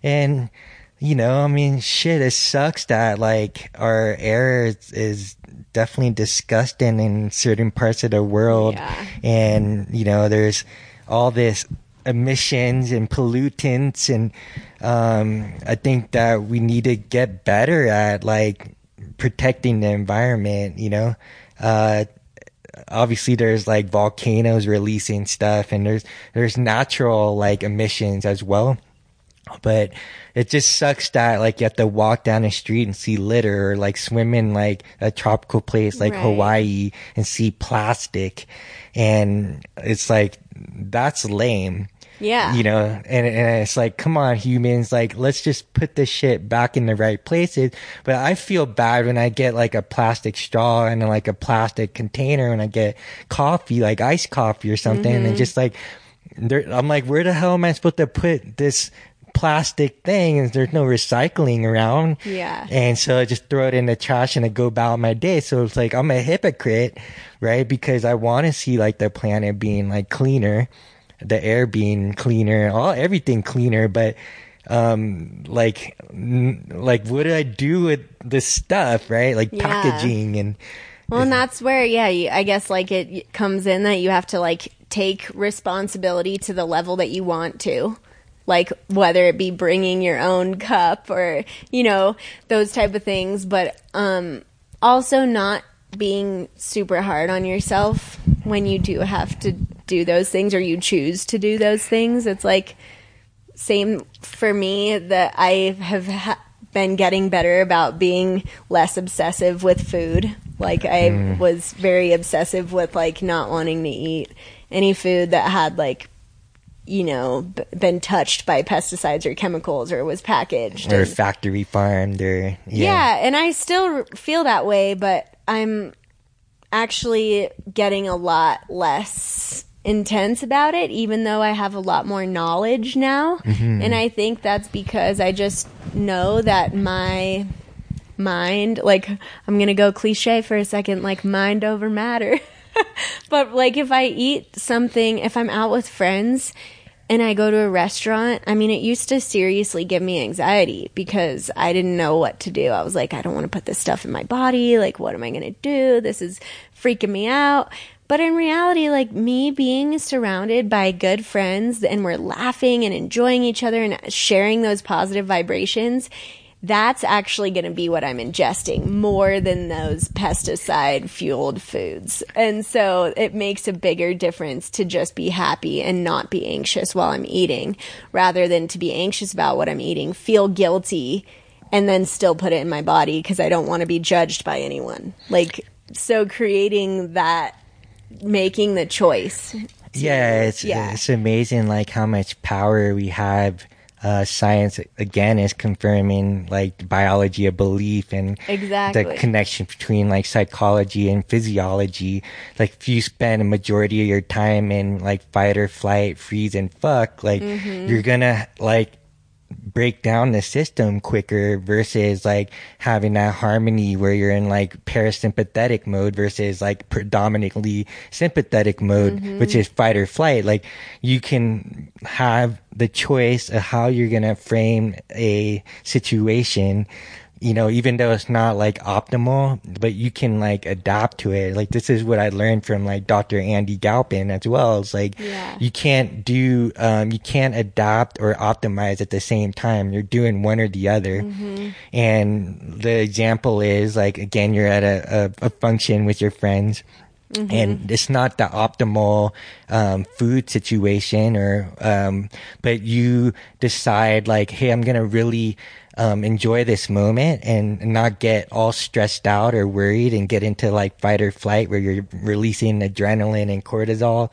And, you know, I mean, shit, it sucks that like our air is, is definitely disgusting in certain parts of the world. Yeah. And, you know, there's all this emissions and pollutants and um I think that we need to get better at like protecting the environment, you know. Uh obviously there's like volcanoes releasing stuff and there's there's natural like emissions as well. But it just sucks that like you have to walk down the street and see litter or like swim in like a tropical place like Right. Hawaii and see plastic and it's like that's lame Yeah. you know and, and it's like come on humans like let's just put this shit back in the right places but i feel bad when i get like a plastic straw and like a plastic container when i get coffee like iced coffee or something Mm-hmm. and just like i'm like where the hell am i supposed to put this plastic thing and there's no recycling around. Yeah. And so I just throw it in the trash and I go about my day. So it's like I'm a hypocrite, right? Because I want to see like the planet being like cleaner, the air being cleaner, all everything cleaner, but um like n- like what do I do with this stuff, right? Like Yeah. packaging and Well, and that's where, yeah, you, I guess like it comes in that you have to like take responsibility to the level that you want to. Like whether it be bringing your own cup or, you know, those type of things, but um also not being super hard on yourself when you do have to do those things or you choose to do those things. It's like same for me that I have ha- been getting better about being less obsessive with food. Like I mm. was very obsessive with like not wanting to eat any food that had like you know b- been touched by pesticides or chemicals or was packaged. or And- factory farmed or yeah, and I still r- feel that way, but I'm actually getting a lot less intense about it, even though I have a lot more knowledge now. Mm-hmm. And I think that's because I just know that my mind, like, I'm going to go cliche for a second, like, mind over matter. but, like, if I eat something, if I'm out with friends, and I go to a restaurant, I mean, it used to seriously give me anxiety because I didn't know what to do. I was like, I don't want to put this stuff in my body. Like, what am I going to do? This is freaking me out. But in reality, like me being surrounded by good friends and we're laughing and enjoying each other and sharing those positive vibrations, that's actually going to be what I'm ingesting more than those pesticide fueled foods. And so it makes a bigger difference to just be happy and not be anxious while I'm eating rather than to be anxious about what I'm eating, feel guilty, and then still put it in my body because I don't want to be judged by anyone. Like, so creating that, making the choice. yeah it's yeah. it's amazing like how much power we have uh science again is confirming like biology of belief and Exactly. the connection between like psychology and physiology like if you spend a majority of your time in like fight or flight freeze and fuck like Mm-hmm. you're gonna like break down the system quicker versus like having that harmony where you're in like parasympathetic mode versus like predominantly sympathetic mode, mm-hmm. which is fight or flight. Like you can have the choice of how you're going to frame a situation you know, even though it's not like optimal, but you can like adapt to it. Like this is what I learned from like Dr. Andy Galpin as well. It's like Yeah. you can't do, um, you can't adapt or optimize at the same time. You're doing one or the other. And the example is like, again, you're at a, a, a function with your friends. And it's not the optimal um, food situation, or um, but you decide like, hey, I'm gonna really um, enjoy this moment and not get all stressed out or worried and get into like fight or flight where you're releasing adrenaline and cortisol.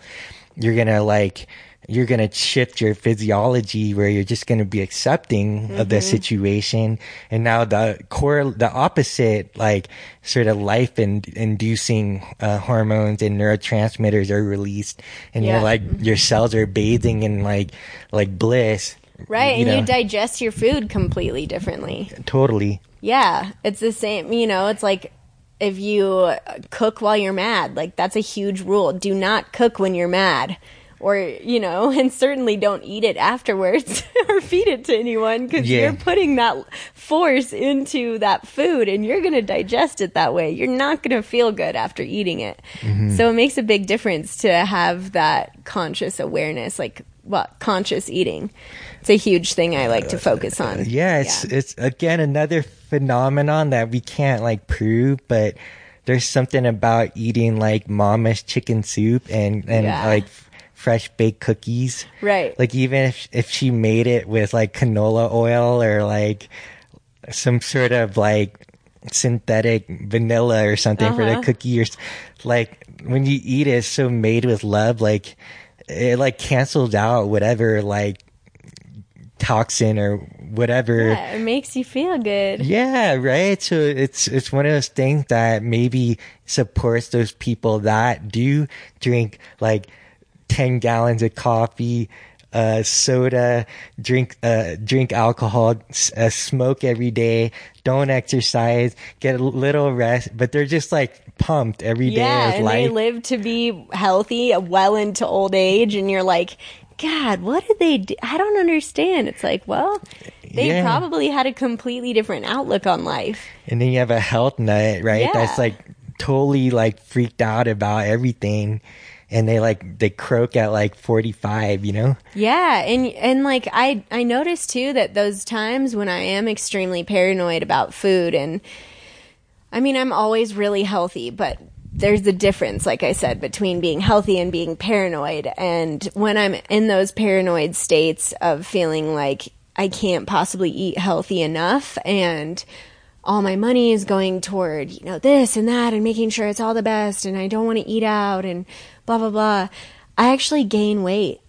You're gonna like you're going to shift your physiology where you're just going to be accepting of the situation. And now the core, the opposite, like sort of life in, inducing uh, hormones and neurotransmitters are released. And Yeah. you're like, your cells are bathing in like, like bliss. Right. You and you digest your food completely differently. Totally. Yeah, it's the same. You know, it's like if you cook while you're mad, like that's a huge rule. Do not cook when you're mad. Or, you know, and certainly don't eat it afterwards or feed it to anyone because Yeah. you're putting that force into that food and you're going to digest it that way. You're not going to feel good after eating it. Mm-hmm. So it makes a big difference to have that conscious awareness, like, what, conscious eating. It's a huge thing I like to focus on. Yeah, it's it's again another phenomenon that we can't like prove, but there's something about eating like mama's chicken soup and and Yeah. like fresh baked cookies. Right. Like even if if she made it with like canola oil or like some sort of like synthetic vanilla or something for the Uh-huh. cookie or like when you eat it it's so made with love like it like cancels out whatever like toxin or whatever Yeah, it makes you feel good. yeah, right. So it's it's one of those things that maybe supports those people that do drink like ten gallons of coffee uh, soda, drink uh, drink alcohol, uh, smoke every day, don't exercise, get a little rest, but they're just like pumped every day yeah, of and they live to be healthy well into old age, and you're like, God, what did they do? I don't understand. It's like, well, they Yeah. probably had a completely different outlook on life. And then you have a health nut, right? Yeah. That's like totally like freaked out about everything. And they like, they croak at like 45, you know? Yeah, and and like I I noticed too that those times when I am extremely paranoid about food and I mean I'm always really healthy, but there's a difference like I said between being healthy and being paranoid and when I'm in those paranoid states of feeling like I can't possibly eat healthy enough and all my money is going toward you know this and that and making sure it's all the best and I don't want to eat out and blah blah blah I actually gain weight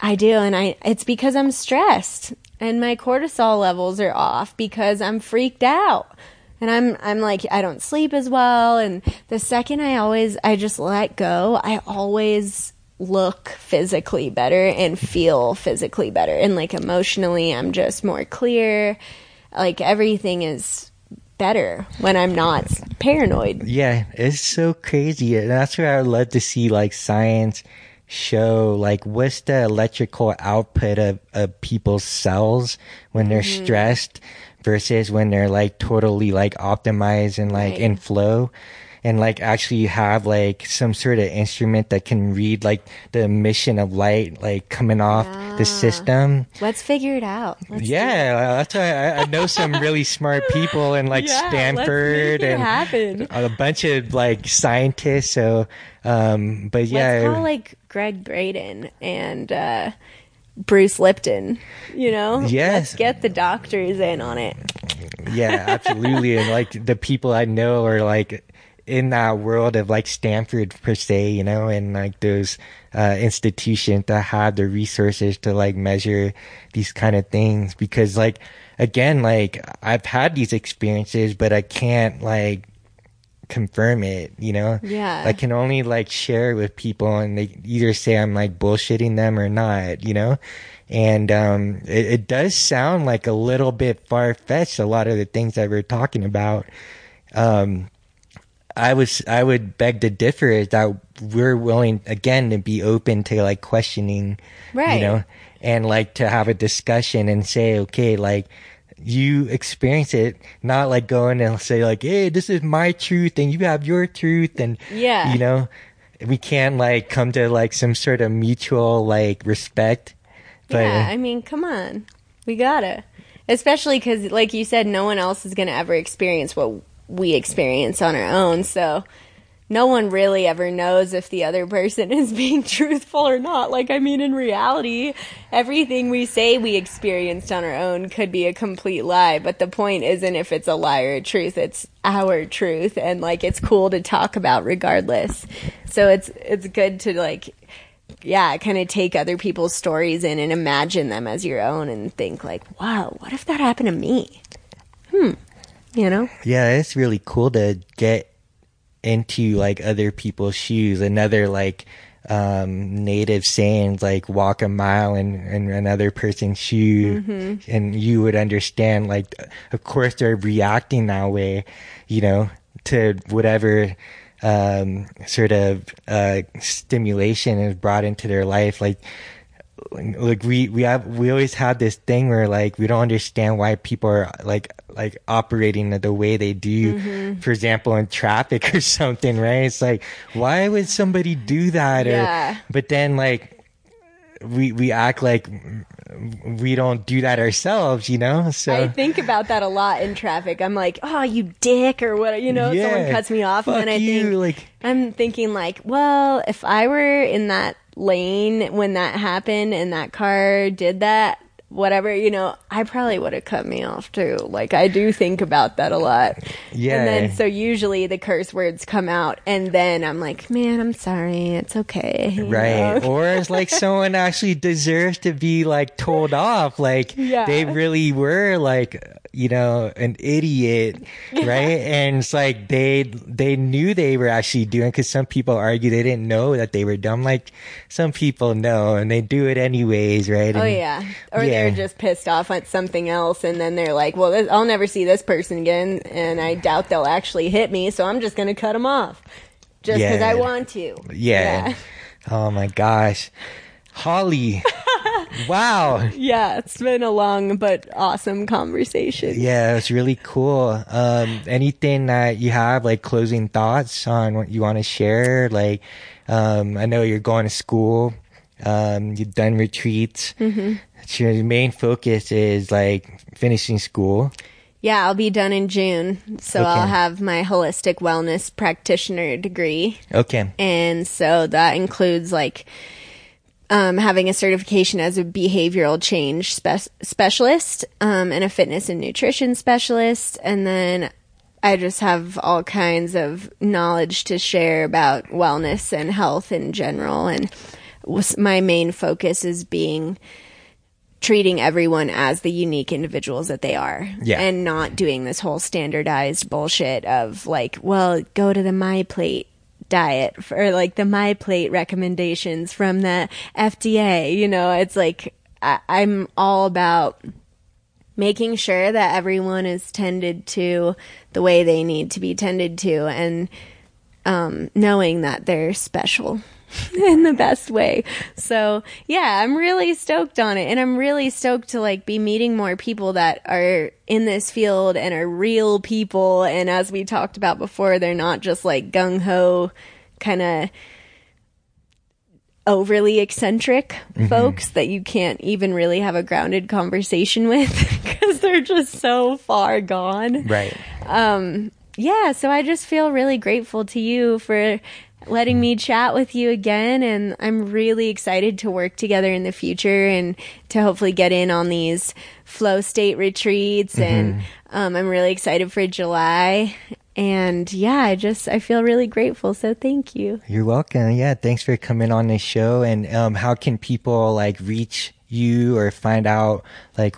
I do, and I it's because I'm stressed and my cortisol levels are off because I'm freaked out. And I'm I'm like I don't sleep as well and the second I always I just let go, I always look physically better and feel physically better and like emotionally I'm just more clear. Like everything is better when I'm not paranoid. Yeah, it's so crazy. And that's where I love to see like science show like what's the electrical output of, of people's cells when they're Mm-hmm. stressed versus when they're like totally like optimized and like Right. in flow. And like actually have like some sort of instrument that can read like the emission of light like coming off the system. Let's figure it out. Let's. Yeah, that's why I, I know some really smart people in like Yeah, Stanford and a bunch of like scientists. So, um, but yeah, Let's call like Gregg Braden and uh, Bruce Lipton. You know, Yes. Let's get the doctors in on it. yeah, absolutely. and like the people I know are like in that world of like Stanford per se, you know, and like those uh, institutions that have the resources to like measure these kind of things. Because like again, like I've had these experiences, but I can't like confirm it, you know? Yeah. I can only like share it with people and they either say I'm like bullshitting them or not, you know? And um it, it does sound like a little bit far fetched, a lot of the things that we're talking about. Um I was I would beg to differ is that we're willing again to be open to like questioning Right. you know and like to have a discussion and say okay like you experience it not like going and say like hey this is my truth and you have your truth and Yeah. you know we can't like come to like some sort of mutual like respect but yeah, I mean, come on, we gotta. Especially because, like you said, no one else is gonna ever experience what we experience on our own. So. No one really ever knows if the other person is being truthful or not. Like, I mean, in reality, everything we say we experienced on our own could be a complete lie. But the point isn't if it's a lie or a truth. It's our truth. And, like, it's cool to talk about regardless. So it's, it's good to, like, yeah, kind of take other people's stories in and imagine them as your own and think like, wow, what if that happened to me? Hmm. You know? yeah it's really cool to get into like other people's shoes. Another like um native sayings like walk a mile in, in another person's shoe. And you would understand like of course they're reacting that way you know to whatever um sort of uh stimulation is brought into their life. Like like we we have we always have this thing where like we don't understand why people are like like operating the way they do mm-hmm. for example in traffic or something right it's like why would somebody do that Yeah. or but then like we we act like we don't do that ourselves you know so I think about that a lot in traffic. I'm like, oh, you dick, or what, you know, someone cuts me off. And then I you, think, like- I'm thinking, like, well, if I were in that lane when that happened and that car did that, whatever, you know, I probably would have cut me off too. Like, I do think about that a lot. Yeah. And then, so usually the curse words come out, and then I'm like, man, I'm sorry. It's okay. right know? or it's like someone actually deserves to be like told off like Yeah. they really were like you know, an idiot, right? and it's like they they knew they were actually doing because some people argue they didn't know that they were dumb. Like some people know and they do it anyways, right? Oh And- yeah, or Yeah. they're just pissed off at something else, and then they're like, "Well, this, I'll never see this person again, and I doubt they'll actually hit me, so I'm just gonna cut them off, just because Yeah. I want to." Yeah. Oh my gosh. Holly. wow. yeah, it's been a long but awesome conversation. Yeah, it's really cool. Um, anything that you have, like closing thoughts on what you want to share? Like, um, I know you're going to school. Um, you've done retreats. Mm-hmm. So your main focus is like finishing school. Yeah, I'll be done in June, so Okay. I'll have my holistic wellness practitioner degree. Okay. And so that includes like um, having a certification as a behavioral change spe- specialist um, and a fitness and nutrition specialist. And then I just have all kinds of knowledge to share about wellness and health in general. And my main focus is being treating everyone as the unique individuals that they are Yeah. and not doing this whole standardized bullshit of like well go to the my plate diet for like the my plate recommendations from the fda you know it's like I, i'm all about making sure that everyone is tended to the way they need to be tended to and um, knowing that they're special in the best way. So yeah, I'm really stoked on it, and I'm really stoked to like be meeting more people that are in this field and are real people. And as we talked about before, they're not just like gung ho, kind of overly eccentric folks that you can't even really have a grounded conversation with because they're just so far gone Right. Um yeah, so I just feel really grateful to you for letting me chat with you again. And I'm really excited to work together in the future and to hopefully get in on these flow state retreats. And um, I'm really excited for July. And yeah, I just, I feel really grateful. So thank you. You're welcome. Yeah. Thanks for coming on the show. And, um, how can people like reach you or find out like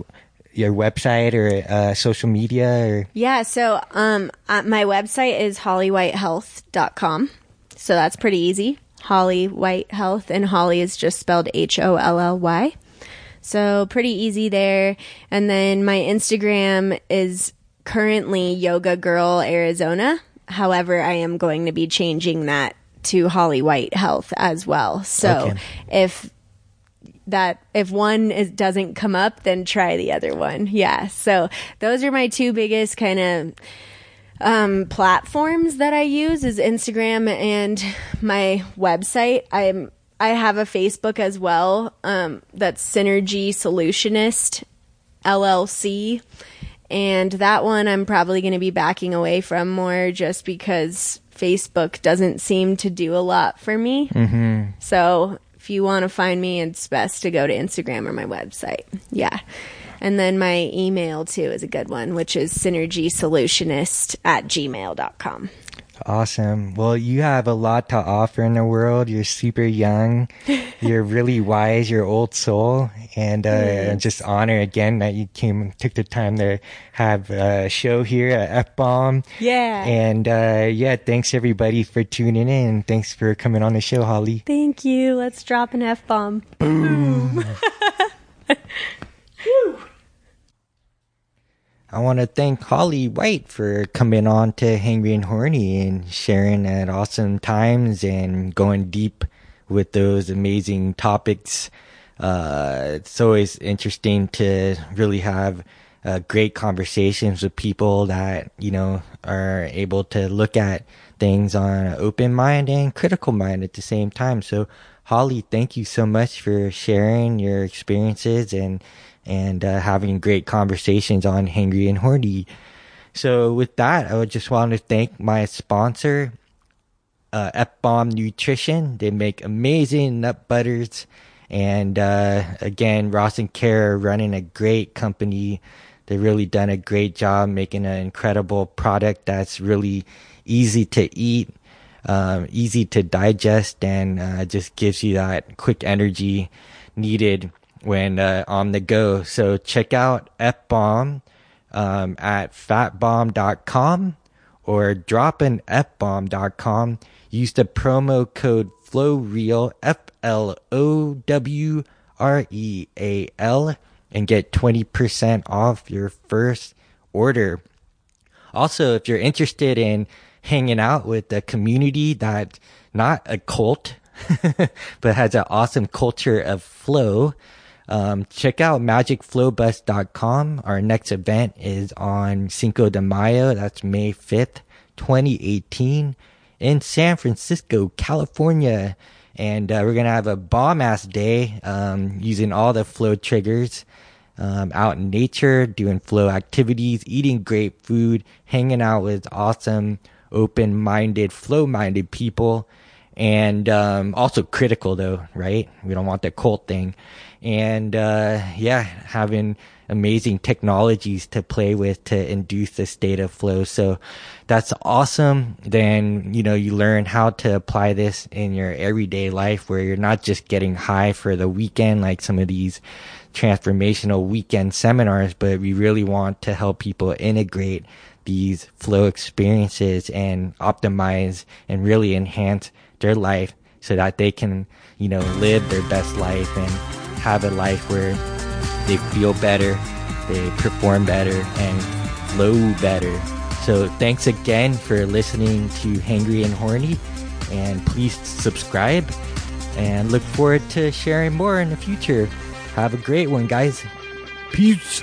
your website or, uh, social media or? Yeah, so um, uh, my website is hollywhitehealth.com. So that's pretty easy. Holly White Health, and Holly is just spelled H O L L Y. So pretty easy there. And then my Instagram is currently Yoga Girl Arizona. However, I am going to be changing that to Holly White Health as well. So Okay. if that if one is doesn't come up, then try the other one. Yeah. So those are my two biggest kind of um, platforms that I use is Instagram and my website. I'm I have a Facebook as well. Um, that's Synergy Solutionist LLC. And that one I'm probably going to be backing away from more just because Facebook doesn't seem to do a lot for me. Mm-hmm. So if you want to find me, it's best to go to Instagram or my website. Yeah. And then my email too is a good one, which is synergysolutionist at gmail.com. Awesome. Well, you have a lot to offer in the world. You're super young. You're really wise. You're old soul. And uh, just honor again that you came, and took the time to have a show here at F Bomb. Yeah. And uh, yeah, thanks everybody for tuning in. Thanks for coming on the show, Holly. Thank you. Let's drop an F bomb. I want to thank Holly White for coming on to Hangry and Horny and sharing at awesome times and going deep with those amazing topics. Uh, it's always interesting to really have uh, great conversations with people that, you know, are able to look at things on an open mind and critical mind at the same time. So, Holly, thank you so much for sharing your experiences and and uh, having great conversations on Hangry and Horny. So with that, I would just want to thank my sponsor, uh, F Bomb Nutrition. They make amazing nut butters, and uh, again, Ross and Kara are running a great company. They've really done a great job making an incredible product that's really easy to eat, um, easy to digest, and uh, just gives you that quick energy needed when uh, on the go. So check out F Bomb um, at fatbomb.com or dropinfbomb.com. Use the promo code FLOWREAL, F L O W R E A L, and get 20% off your first order. Also, if you're interested in hanging out with a community that not a cult, but has an awesome culture of flow, um, check out magicflowbus.com. Our next event is on Cinco de Mayo. That's May 5th, 2018 in San Francisco, California. And uh, we're going to have a bomb ass day um, using all the flow triggers um, out in nature, doing flow activities, eating great food, hanging out with awesome, open minded, flow minded people. And um, also critical, though, right? We don't want the cult thing. And uh, yeah, having amazing technologies to play with to induce this state of flow. So that's awesome. Then, you know, you learn how to apply this in your everyday life where you're not just getting high for the weekend, like some of these transformational weekend seminars, but we really want to help people integrate these flow experiences and optimize and really enhance their life so that they can, you know, live their best life and have a life where they feel better, they perform better, and flow better. So thanks again for listening to Hangry and Horny, and please subscribe and look forward to sharing more in the future. Have a great one, guys. Peace.